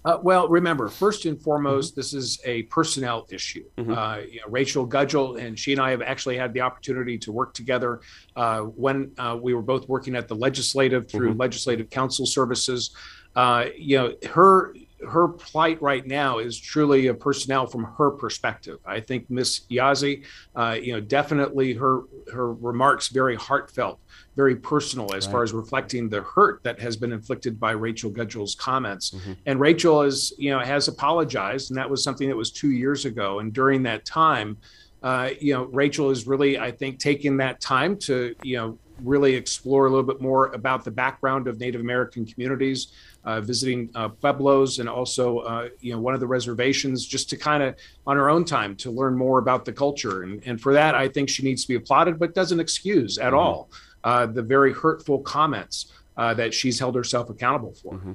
Uh, well, remember, first and foremost, mm-hmm. this is a personnel issue. Mm-hmm. Uh, you know, Rachel Gudgel and she and I have actually had the opportunity to work together uh, when uh, we were both working at the legislative through mm-hmm. legislative council services uh, you know, her her plight right now is truly a personnel from her perspective. I think Miss Yazzie, uh, you know, definitely her her remarks very heartfelt, very personal as right. far as reflecting the hurt that has been inflicted by Rachel Gudgel's comments. Mm-hmm. And Rachel is, you know, has apologized, and that was something that was two years ago. And during that time, uh, you know, Rachel is really, I think, taking that time to, you know, really explore a little bit more about the background of Native American communities uh, visiting uh, pueblos and also uh, you know one of the reservations just to kind of on her own time to learn more about the culture and, and for that i think she needs to be applauded but doesn't excuse at mm-hmm. all uh, the very hurtful comments uh, that she's held herself accountable for mm-hmm.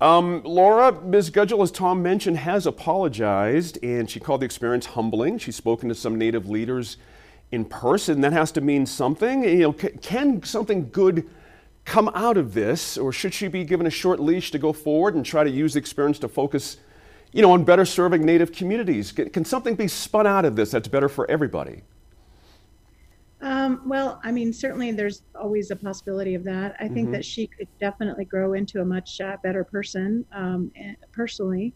Um, Laura, Ms. Gudgel, as Tom mentioned, has apologized and she called the experience humbling. She's spoken to some Native leaders in person. That has to mean something. You know, can something good come out of this, or should she be given a short leash to go forward and try to use the experience to focus, you know, on better serving Native communities? Can something be spun out of this that's better for everybody? Um, well, I mean, certainly there's always a possibility of that. I think mm-hmm. that she could definitely grow into a much uh, better person um, personally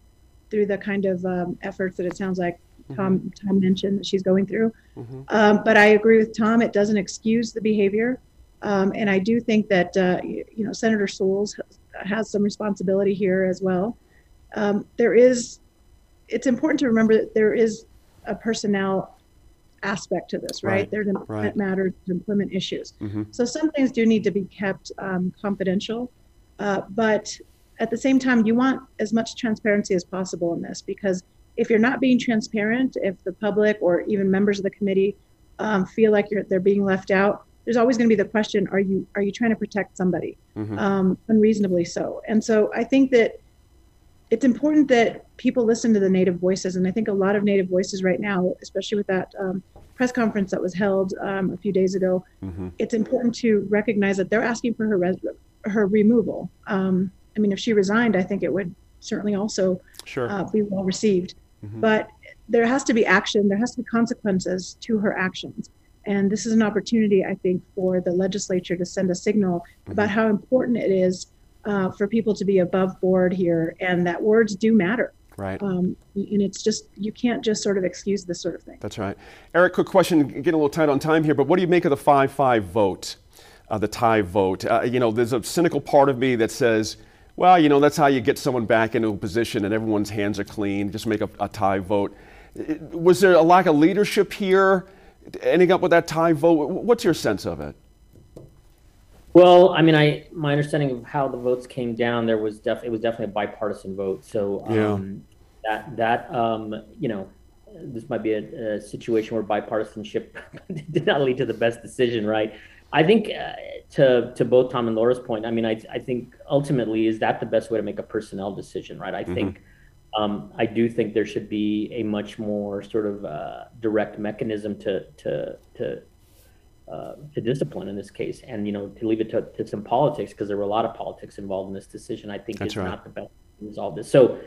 through the kind of um, efforts that it sounds like Tom mm-hmm. Tom mentioned that she's going through. Mm-hmm. Um, but I agree with Tom; it doesn't excuse the behavior, um, and I do think that uh, you, you, know Senator Soules has some responsibility here as well. Um, there is, it's important to remember that there is a personnel aspect to this, right? right. There's employment right. matters, employment issues. Mm-hmm. So some things do need to be kept um, confidential, uh, but at the same time, you want as much transparency as possible in this because if you're not being transparent, if the public or even members of the committee um, feel like they're being left out, there's always going to be the question: Are you are you trying to protect somebody mm-hmm. um, unreasonably so? And so I think that it's important that people listen to the native voices and i think a lot of native voices right now especially with that um, press conference that was held um, a few days ago mm-hmm. it's important to recognize that they're asking for her res- her removal um, i mean if she resigned i think it would certainly also sure. uh, be well received mm-hmm. but there has to be action there has to be consequences to her actions and this is an opportunity i think for the legislature to send a signal mm-hmm. about how important it is uh, for people to be above board here and that words do matter. Right. Um, and it's just, you can't just sort of excuse this sort of thing. That's right. Eric, quick question, getting a little tight on time here, but what do you make of the 5 5 vote, uh, the tie vote? Uh, you know, there's a cynical part of me that says, well, you know, that's how you get someone back into a position and everyone's hands are clean, just make a, a tie vote. Was there a lack of leadership here ending up with that tie vote? What's your sense of it? Well, I mean, I my understanding of how the votes came down, there was def it was definitely a bipartisan vote. So um, yeah. that that um, you know, this might be a, a, situation where bipartisanship did not lead to the best decision, right? I think uh, to to both Tom and Laura's point, I mean, I I think ultimately is that the best way to make a personnel decision, right? I mm-hmm. think. Um, I do think there should be a much more sort of uh, direct mechanism to to to uh, to discipline in this case, and you know to leave it to, to some politics because there were a lot of politics involved in this decision. I think That's is right. not the best to resolve this. So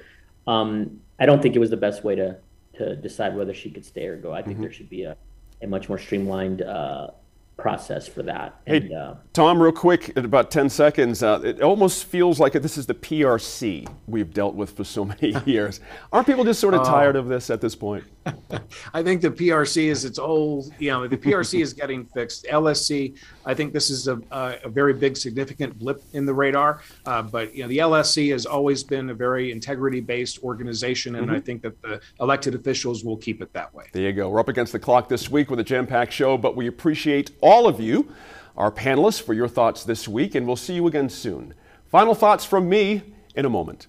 um, I don't think it was the best way to to decide whether she could stay or go. I think mm-hmm. there should be a, a much more streamlined uh, process for that. Hey, and, uh, Tom, real quick, in about 10 seconds, uh, it almost feels like this is the PRC we've dealt with for so many years. Aren't people just sort of oh. tired of this at this point? I think the PRC is its old, you know, the PRC is getting fixed. LSC, I think this is a, a very big, significant blip in the radar. Uh, but, you know, the LSC has always been a very integrity based organization, and mm-hmm. I think that the elected officials will keep it that way. There you go. We're up against the clock this week with a jam packed show, but we appreciate all of you, our panelists, for your thoughts this week, and we'll see you again soon. Final thoughts from me in a moment.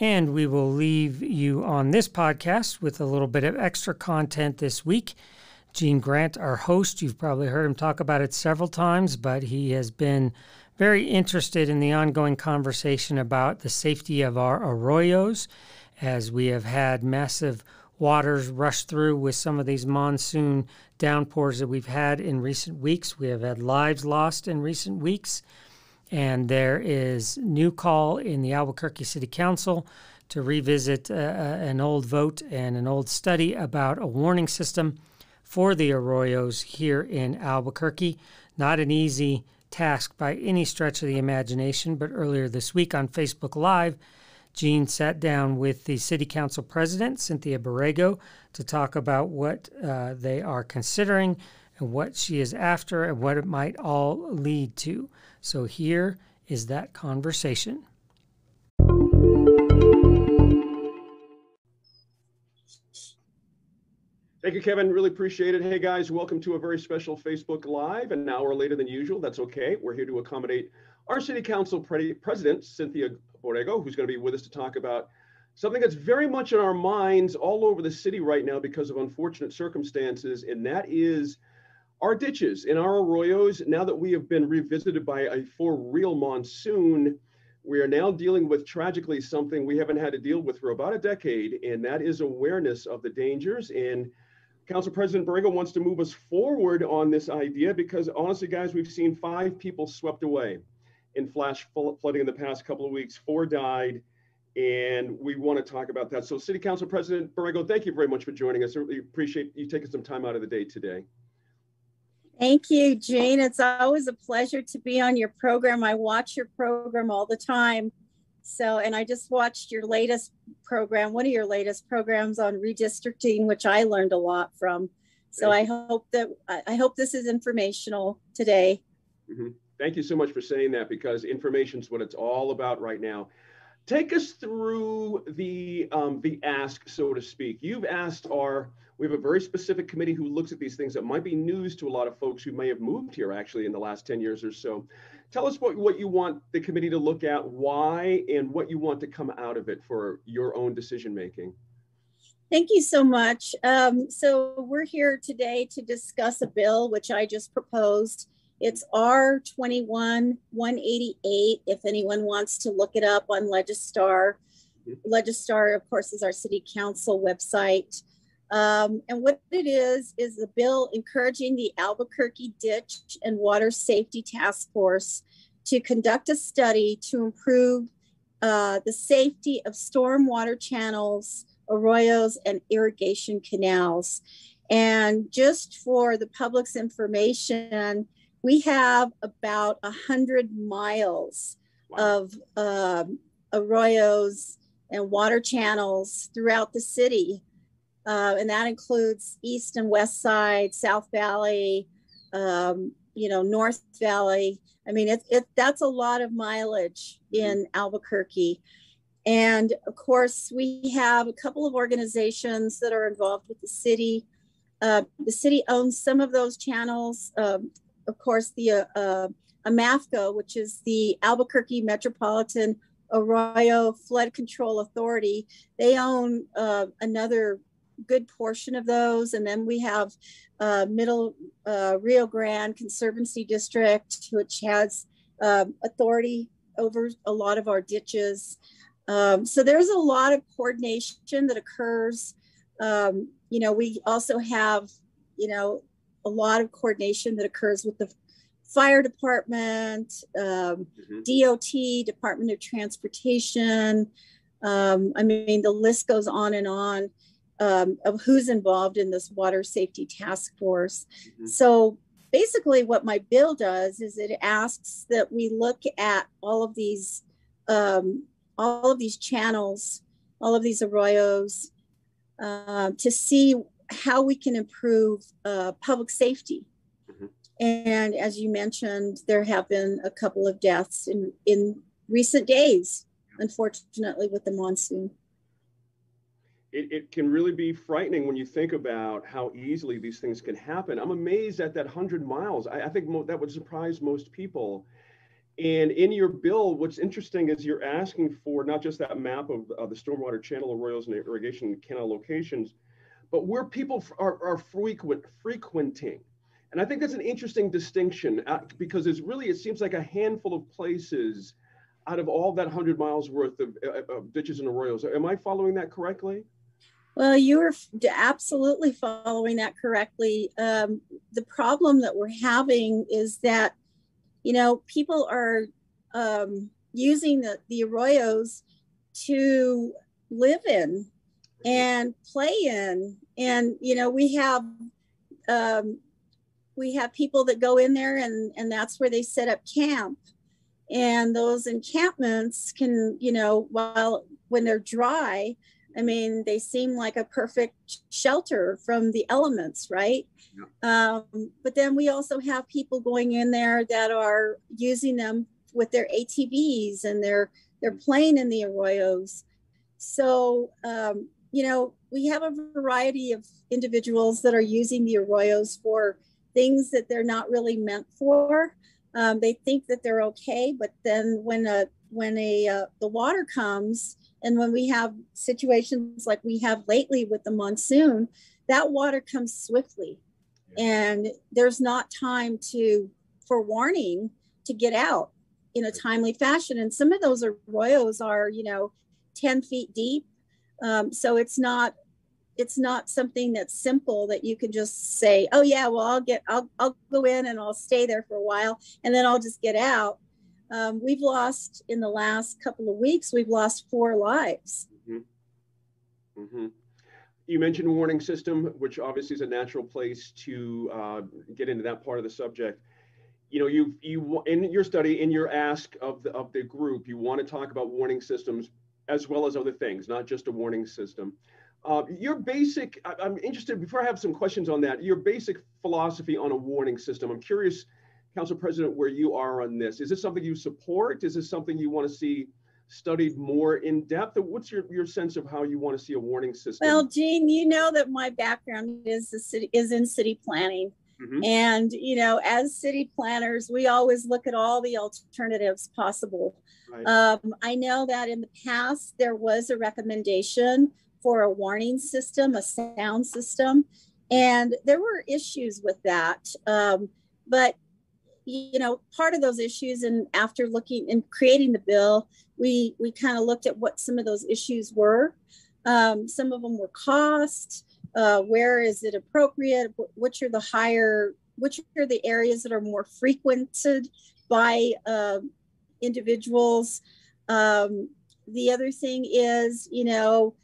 And we will leave you on this podcast with a little bit of extra content this week. Gene Grant, our host, you've probably heard him talk about it several times, but he has been very interested in the ongoing conversation about the safety of our arroyos as we have had massive waters rush through with some of these monsoon downpours that we've had in recent weeks. We have had lives lost in recent weeks. And there is new call in the Albuquerque City Council to revisit uh, uh, an old vote and an old study about a warning system for the arroyos here in Albuquerque. Not an easy task by any stretch of the imagination, but earlier this week on Facebook Live, Gene sat down with the City Council President, Cynthia Borrego, to talk about what uh, they are considering and what she is after and what it might all lead to. So here is that conversation. Thank you, Kevin. Really appreciate it. Hey, guys, welcome to a very special Facebook Live, an hour later than usual. That's okay. We're here to accommodate our City Council pre- President, Cynthia Borrego, who's going to be with us to talk about something that's very much in our minds all over the city right now because of unfortunate circumstances, and that is our ditches and our arroyos, now that we have been revisited by a for real monsoon, we are now dealing with tragically something we haven't had to deal with for about a decade, and that is awareness of the dangers. And Council President Borrego wants to move us forward on this idea because honestly, guys, we've seen five people swept away in flash flooding in the past couple of weeks. Four died, and we want to talk about that. So, City Council President Borrego, thank you very much for joining us. I really appreciate you taking some time out of the day today. Thank you, Gene. It's always a pleasure to be on your program. I watch your program all the time. So, and I just watched your latest program, one of your latest programs on redistricting, which I learned a lot from. So I hope that I hope this is informational today. Mm-hmm. Thank you so much for saying that because information is what it's all about right now. Take us through the um, the ask, so to speak. You've asked our we have a very specific committee who looks at these things that might be news to a lot of folks who may have moved here actually in the last 10 years or so. Tell us what, what you want the committee to look at, why, and what you want to come out of it for your own decision making. Thank you so much. Um, so, we're here today to discuss a bill which I just proposed. It's R21 188, if anyone wants to look it up on Legistar. Mm-hmm. Legistar, of course, is our city council website. Um, and what it is, is a bill encouraging the Albuquerque Ditch and Water Safety Task Force to conduct a study to improve uh, the safety of stormwater channels, arroyos, and irrigation canals. And just for the public's information, we have about a 100 miles wow. of um, arroyos and water channels throughout the city uh, and that includes East and West Side, South Valley, um, you know, North Valley. I mean, it, it, that's a lot of mileage in Albuquerque. And of course, we have a couple of organizations that are involved with the city. Uh, the city owns some of those channels. Um, of course, the uh, uh, AMAFCA, which is the Albuquerque Metropolitan Arroyo Flood Control Authority, they own uh, another good portion of those. And then we have uh, Middle uh, Rio Grande Conservancy District, which has um, authority over a lot of our ditches. Um, so there's a lot of coordination that occurs. Um, you know, we also have, you know, a lot of coordination that occurs with the fire department, um, mm-hmm. DOT, Department of Transportation. Um, I mean, the list goes on and on um, of who's involved in this water safety task force. Mm-hmm. So basically, what my bill does is it asks that we look at all of these, um, all of these channels, all of these arroyos, uh, to see how we can improve uh, public safety. Mm-hmm. And as you mentioned, there have been a couple of deaths in in recent days, unfortunately, with the monsoon it, it can really be frightening when you think about how easily these things can happen. I'm amazed at that 100 miles. I, I think mo- that would surprise most people. And in your bill, what's interesting is you're asking for not just that map of the stormwater channel arroyos and irrigation canal locations, but where people are, are frequent frequenting. And I think that's an interesting distinction uh, because it's really, it seems like a handful of places out of all that 100 miles worth of, uh, of ditches and arroyos. Am I following that correctly? Well, you are absolutely following that correctly. Um, the problem that we're having is that, you know, people are um, using the, the arroyos to live in and play in. And, you know, we have um, we have people that go in there and, and that's where they set up camp. And those encampments can, you know, while when they're dry, I mean, they seem like a perfect shelter from the elements, right? Yeah. Um, but then we also have people going in there that are using them with their ATVs and they're they're playing in the arroyos. So um, you know, we have a variety of individuals that are using the arroyos for things that they're not really meant for. Um, they think that they're okay, but then when a when a uh, the water comes and when we have situations like we have lately with the monsoon, that water comes swiftly. and there's not time to for warning to get out in a timely fashion. And some of those arroyos are, you know, 10 feet deep. Um, so it's not it's not something that's simple that you can just say, oh yeah, well I'll get I'll I'll go in and I'll stay there for a while and then I'll just get out. Um, we've lost in the last couple of weeks, we've lost four lives. Mm-hmm. Mm-hmm. You mentioned warning system, which obviously is a natural place to uh, get into that part of the subject you know you you in your study in your ask of the of the group you want to talk about warning systems as well as other things not just a warning system uh, your basic i'm interested before i have some questions on that your basic philosophy on a warning system i'm curious council president where you are on this is this something you support is this something you want to see studied more in depth what's your, your sense of how you want to see a warning system well Gene you know that my background is the city is in city planning Mm-hmm. And, you know, as city planners, we always look at all the alternatives possible. Right. Um, I know that in the past, there was a recommendation for a warning system, a sound system, and there were issues with that. Um, but, you know, part of those issues, and after looking and creating the bill, we, we kind of looked at what some of those issues were. Um, some of them were cost, uh, where is it appropriate which are the higher which are the areas that are more frequented by uh, individuals um, the other thing is you know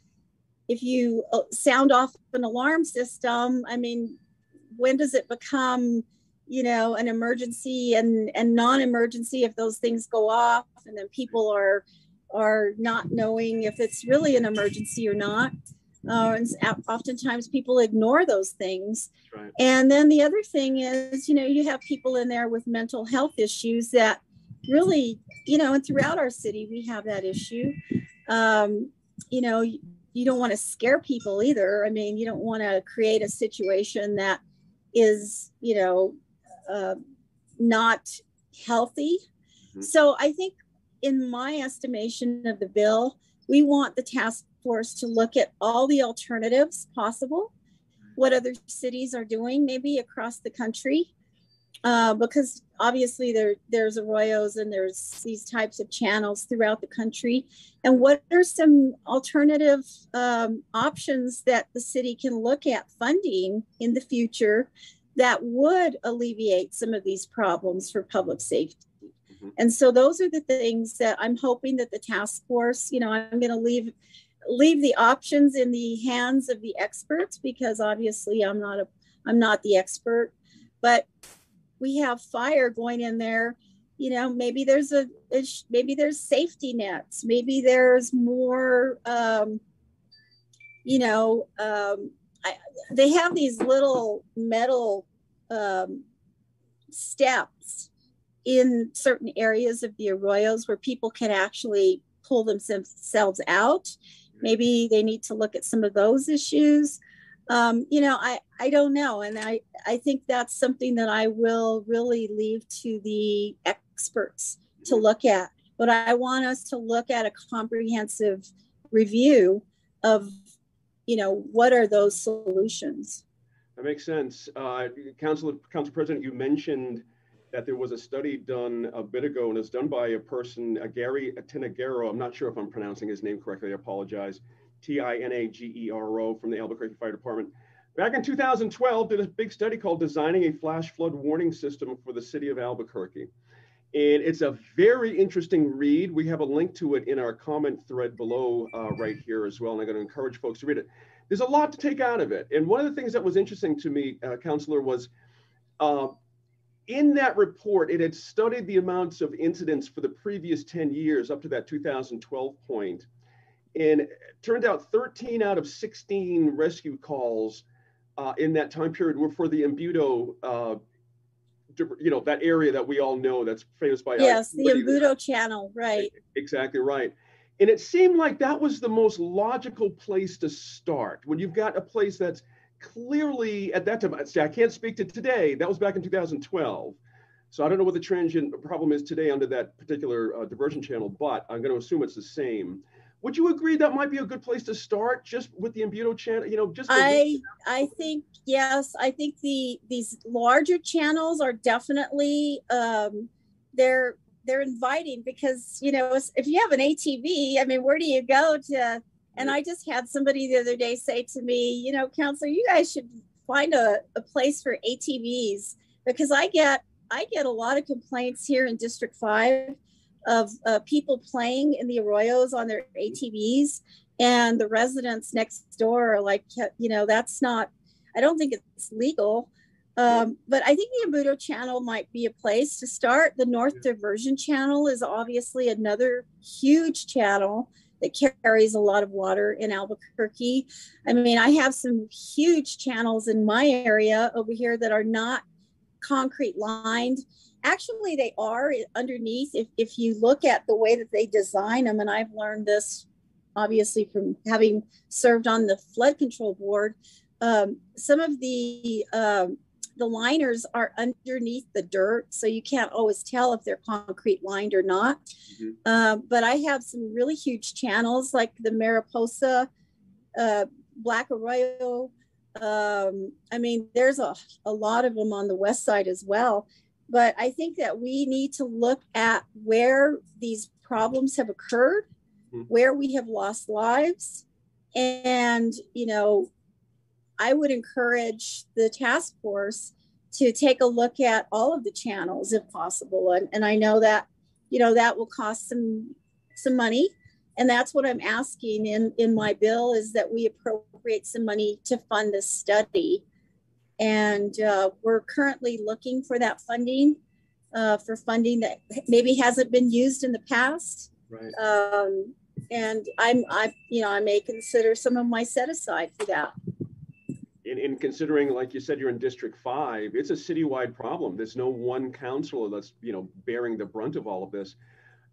if you uh, sound off an alarm system i mean when does it become you know an emergency and and non-emergency if those things go off and then people are are not knowing if it's really an emergency or not uh, and oftentimes people ignore those things. Right. And then the other thing is, you know, you have people in there with mental health issues that really, you know, and throughout our city, we have that issue. Um, you know, you, you don't want to scare people either. I mean, you don't want to create a situation that is, you know, uh, not healthy. Mm-hmm. So I think, in my estimation of the bill, we want the task force to look at all the alternatives possible, what other cities are doing, maybe across the country, uh, because obviously there there's arroyos and there's these types of channels throughout the country. And what are some alternative um, options that the city can look at funding in the future that would alleviate some of these problems for public safety? Mm-hmm. And so those are the things that I'm hoping that the task force, you know, I'm going to leave leave the options in the hands of the experts because obviously I'm not a I'm not the expert, but we have fire going in there. You know, maybe there's a maybe there's safety nets. Maybe there's more. Um, you know, um, I, they have these little metal um, steps in certain areas of the arroyos where people can actually pull themselves out. Maybe they need to look at some of those issues. Um, you know i i don't know. And i i think that's something that i will really leave to the experts to mm-hmm. look at. But i want us to look at a comprehensive review of you know what are those solutions that makes sense uh, council council president you mentioned that there was a study done a bit ago and it's done by a person, a Gary Tinagero. I'm not sure if I'm pronouncing his name correctly. I apologize. T-I-N-A-G-E-R-O from the Albuquerque Fire Department. Back in 2012, did a big study called Designing a Flash Flood Warning System for the City of Albuquerque. And it's a very interesting read. We have a link to it in our comment thread below uh, right here as well. And I'm going to encourage folks to read it. There's a lot to take out of it. And one of the things that was interesting to me, uh, Counselor, was uh, in that report, it had studied the amounts of incidents for the previous 10 years up to that 2012 point. And it turned out 13 out of 16 rescue calls uh, in that time period were for the Embudo, uh, you know, that area that we all know that's famous by. Yes, the Embudo channel, right. Exactly right. And it seemed like that was the most logical place to start when you've got a place that's clearly at that time, I can't speak to today. That was back in 2012. So I don't know what the transient problem is today under that particular uh, diversion channel, but I'm going to assume it's the same. Would you agree that might be a good place to start just with the Embudo channel you know just i i think yes i think the these larger channels are definitely um they're they're inviting because you know if you have an atv i mean where do you go to? And i just had somebody the other day say to me you know counselor you guys should find a, a place for atvs because i get i get a lot of complaints here in district 5 of uh, people playing in the arroyos on their ATVs, and the residents next door are like, you know, that's not. I don't think it's legal. Um, but I think the Embudo channel might be a place to start. The North Diversion channel is obviously another huge channel that carries a lot of water in Albuquerque. I mean, I have some huge channels in my area over here that are not concrete lined actually they are underneath if, if you look at the way that they design them and i've learned this obviously from having served on the flood control board um, some of the um, the liners are underneath the dirt so you can't always tell if they're concrete lined or not mm-hmm. uh, but i have some really huge channels like the mariposa uh, black arroyo um, i mean there's a, a lot of them on the west side as well but I think that we need to look at where these problems have occurred, mm-hmm. where we have lost lives. And, you know, I would encourage the task force to take a look at all of the channels if possible. And, and I know that, you know, that will cost some some money. And that's what I'm asking in, in my bill is that we appropriate some money to fund this study and uh, we're currently looking for that funding uh, for funding that maybe hasn't been used in the past. Right. Um, and I'm, I, you know, I may consider some of my set aside for that. In, in considering, like you said, you're in District Five, it's a citywide problem. There's no one councilor that's, you know, bearing the brunt of all of this.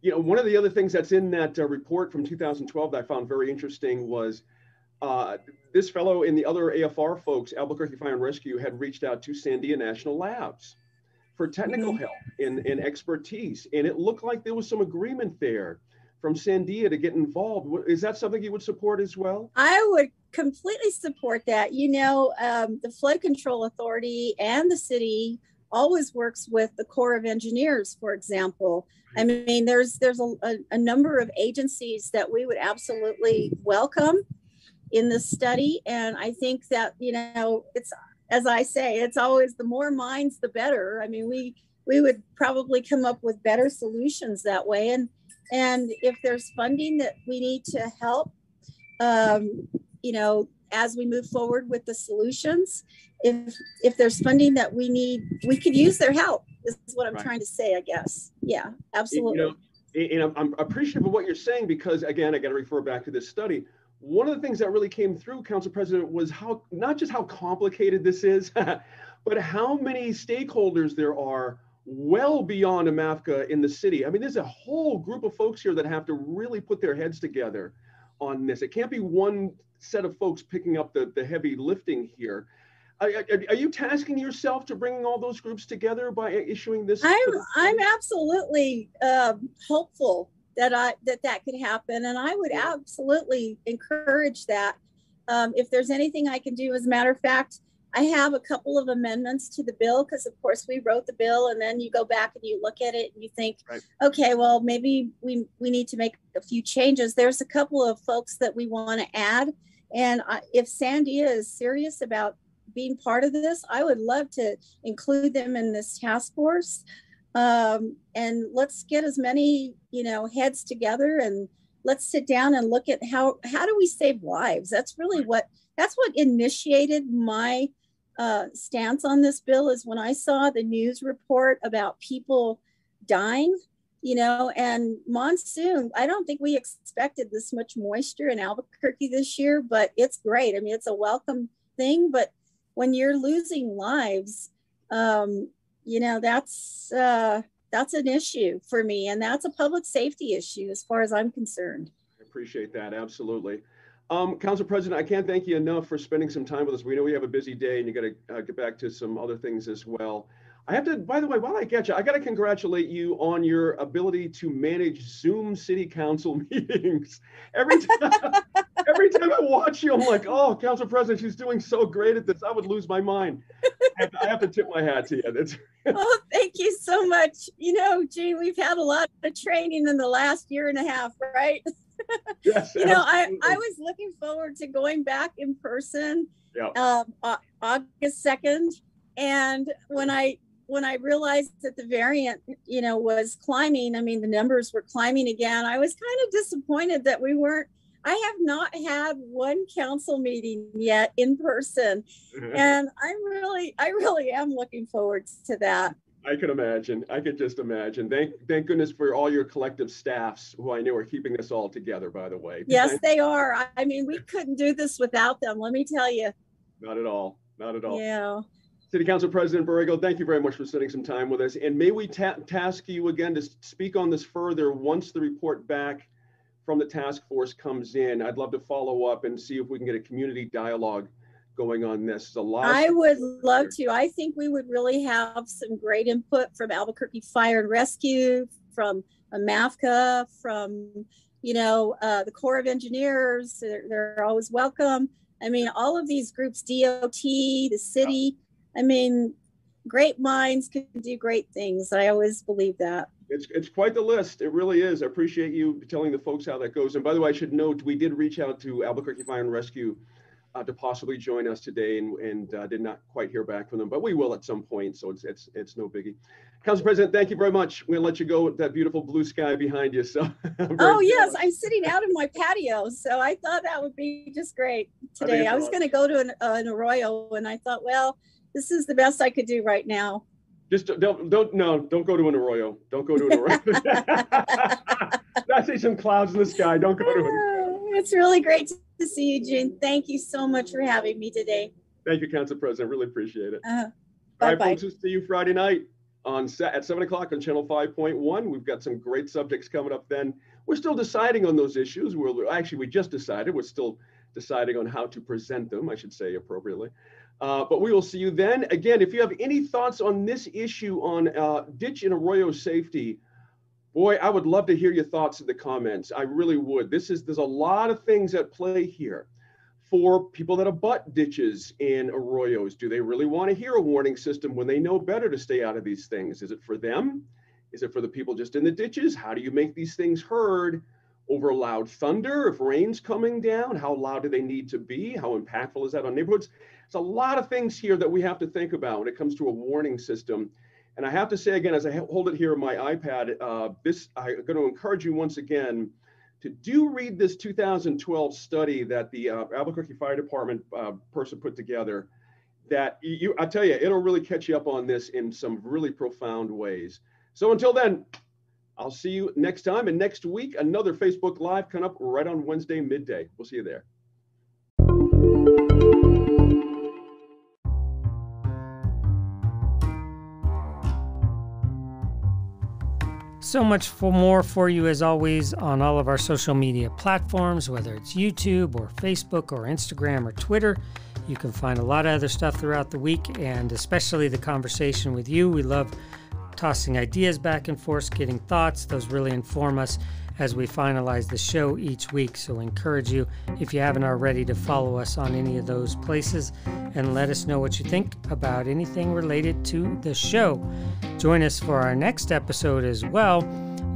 You know, one of the other things that's in that uh, report from 2012 that I found very interesting was uh, this fellow and the other AFR folks, Albuquerque Fire and Rescue, had reached out to Sandia National Labs for technical mm-hmm. help and, and expertise. And it looked like there was some agreement there from Sandia to get involved. Is that something you would support as well? I would completely support that. You know, um, the Flood Control Authority and the city always works with the Corps of Engineers, for example. I mean, there's there's a, a, a number of agencies that we would absolutely welcome in the study. And I think that, you know, it's, as I say, it's always the more minds, the better. I mean, we, we would probably come up with better solutions that way. And, and if there's funding that we need to help, um, you know, as we move forward with the solutions, if, if there's funding that we need, we could use their help is what I'm right. trying to say, I guess. Yeah, absolutely. You know, and I'm appreciative of what you're saying because again, I got to refer back to this study one of the things that really came through, Council President, was how not just how complicated this is, but how many stakeholders there are well beyond AMAFCA in the city. I mean, there's a whole group of folks here that have to really put their heads together on this. It can't be one set of folks picking up the, the heavy lifting here. Are, are, you tasking yourself to bringing all those groups together by issuing this? I'm, I'm absolutely uh, hopeful that I that that could happen, and I would absolutely encourage that. Um, if there's anything I can do, as a matter of fact, I have a couple of amendments to the bill because, of course, we wrote the bill, and then you go back and you look at it and you think, right. okay, well, maybe we we need to make a few changes. There's a couple of folks that we want to add, and I, if Sandia is serious about being part of this, I would love to include them in this task force um, and let's get as many you know heads together and let's sit down and look at how how do we save lives? That's really what that's what initiated my uh, stance on this bill is when i saw the news report about people dying you know and monsoon i don't think we expected this much moisture in albuquerque this year but it's great. I mean it's a welcome thing but when you're losing lives um, you know that's uh, that's an issue for me and that's a public safety issue as far as i'm concerned. I appreciate that absolutely. Um, council president i can't thank you enough for spending some time with us. We know we have a busy day and you got to uh, get back to some other things as well. I have to, by the way, while I get you, I got to congratulate you on your ability to manage Zoom city council meetings. Every time, every time I watch you, I'm like, oh, council president, she's doing so great at this. I would lose my mind. I have to, I have to tip my hat to you. That's... oh, thank you so much. You know, Gene, we've had a lot of training in the last year and a half, right? Yes, you know, I. I was looking forward to going back in person Yeah. um, August 2nd. And when I when I realized that the variant, you know, was climbing, I mean, the numbers were climbing again. I was kind of disappointed that we weren't. I have not had one council meeting yet in person, and I'm really, I really am looking forward to that. I can imagine. I could just imagine. Thank, thank goodness for all your collective staffs, who I know are keeping this all together. By the way. Yes, they are. I- I mean, we couldn't do this without them. Let me tell you. Not at all. Not at all. Yeah. City Council President Borrego, thank you very much for spending some time with us. And may we ta- task you again to speak on this further once the report back from the task force comes in. I'd love to follow up and see if we can get a community dialogue going on this. A lot. I would love to. I think we would really have some great input from Albuquerque Fire and Rescue, from uh, MAFCA, from you know uh, the Corps of Engineers. They're, they're always welcome. I mean, all of these groups, DOT, the city. I mean, great minds can do great things. I always believe that. It's, it's quite the list. It really is. I appreciate you telling the folks how that goes. And by the way, I should note, we did reach out to Albuquerque Fire and Rescue uh, to possibly join us today and, and uh, did not quite hear back from them, but we will at some point. So it's, it's, it's no biggie. Council President, thank you very much. We're gonna let you go with that beautiful blue sky behind you. So. Oh yes. I'm sitting out in my patio, so I thought that would be just great I today. it's I was going to go to an, uh, an arroyo, and I thought, well, this is the best I could do right now. Just don't, don't, no, don't go to an arroyo. Don't go to an arroyo. I see some clouds in the sky. Don't go to it. It's really great to see you, Gene. Thank you so much for having me today. Thank you, Council President. Really appreciate it. Uh, All right, bye-bye. folks, we'll see you Friday night on set at seven o'clock on channel 5.1. We've got some great subjects coming up then. We're still deciding on those issues. We're actually, we just decided. We're still deciding on how to present them, I should say appropriately. Uh, but we will see you then. Again, if you have any thoughts on this issue on uh, ditch and arroyo safety, boy, I would love to hear your thoughts in the comments. I really would. This is there's a lot of things at play here for people that abut ditches and arroyos. Do they really want to hear a warning system when they know better to stay out of these things? Is it for them? Is it for the people just in the ditches? How do you make these things heard over loud thunder? If rain's coming down, how loud do they need to be? How impactful is that on neighborhoods? It's a lot of things here that we have to think about when it comes to a warning system. And I have to say again, as I hold it here on my iPad, uh, this I'm going to encourage you once again to do read this 2012 study that the uh, Albuquerque Fire Department uh, person put together. That you, I tell you, it'll really catch you up on this in some really profound ways. So until then, I'll see you next time. And next week, another Facebook Live coming up right on Wednesday midday. We'll see you there. So much for more for you as always on all of our social media platforms, whether it's YouTube or Facebook or Instagram or Twitter. You can find a lot of other stuff throughout the week and especially the conversation with you. We love tossing ideas back and forth, getting thoughts. Those really inform us as we finalize the show each week. So, encourage you, if you haven't already, to follow us on any of those places and let us know what you think about anything related to the show. Join us for our next episode as well.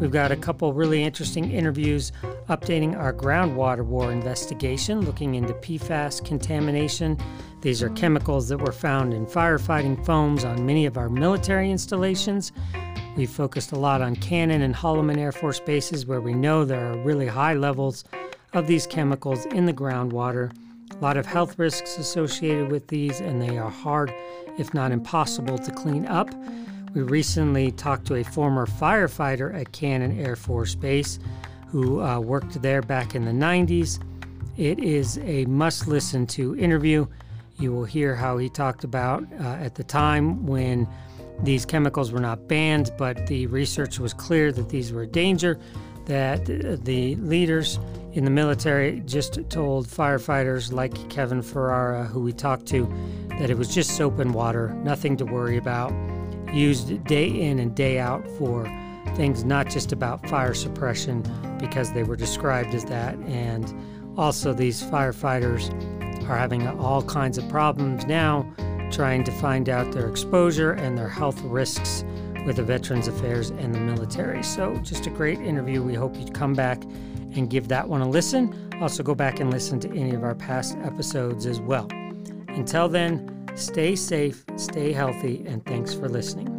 We've got a couple really interesting interviews updating our groundwater war investigation, looking into PFAS contamination. These are chemicals that were found in firefighting foams on many of our military installations. We focused a lot on Cannon and Holloman Air Force bases where we know there are really high levels of these chemicals in the groundwater. A lot of health risks associated with these, and they are hard, if not impossible, to clean up. We recently talked to a former firefighter at Cannon Air Force Base who uh, worked there back in the 90s. It is a must listen to interview. You will hear how he talked about uh, at the time when these chemicals were not banned, but the research was clear that these were a danger, that the leaders in the military just told firefighters like Kevin Ferrara, who we talked to, that it was just soap and water, nothing to worry about. Used day in and day out for things not just about fire suppression because they were described as that. And also, these firefighters are having all kinds of problems now trying to find out their exposure and their health risks with the Veterans Affairs and the military. So, just a great interview. We hope you'd come back and give that one a listen. Also, go back and listen to any of our past episodes as well. Until then, stay safe, stay healthy, and thanks for listening.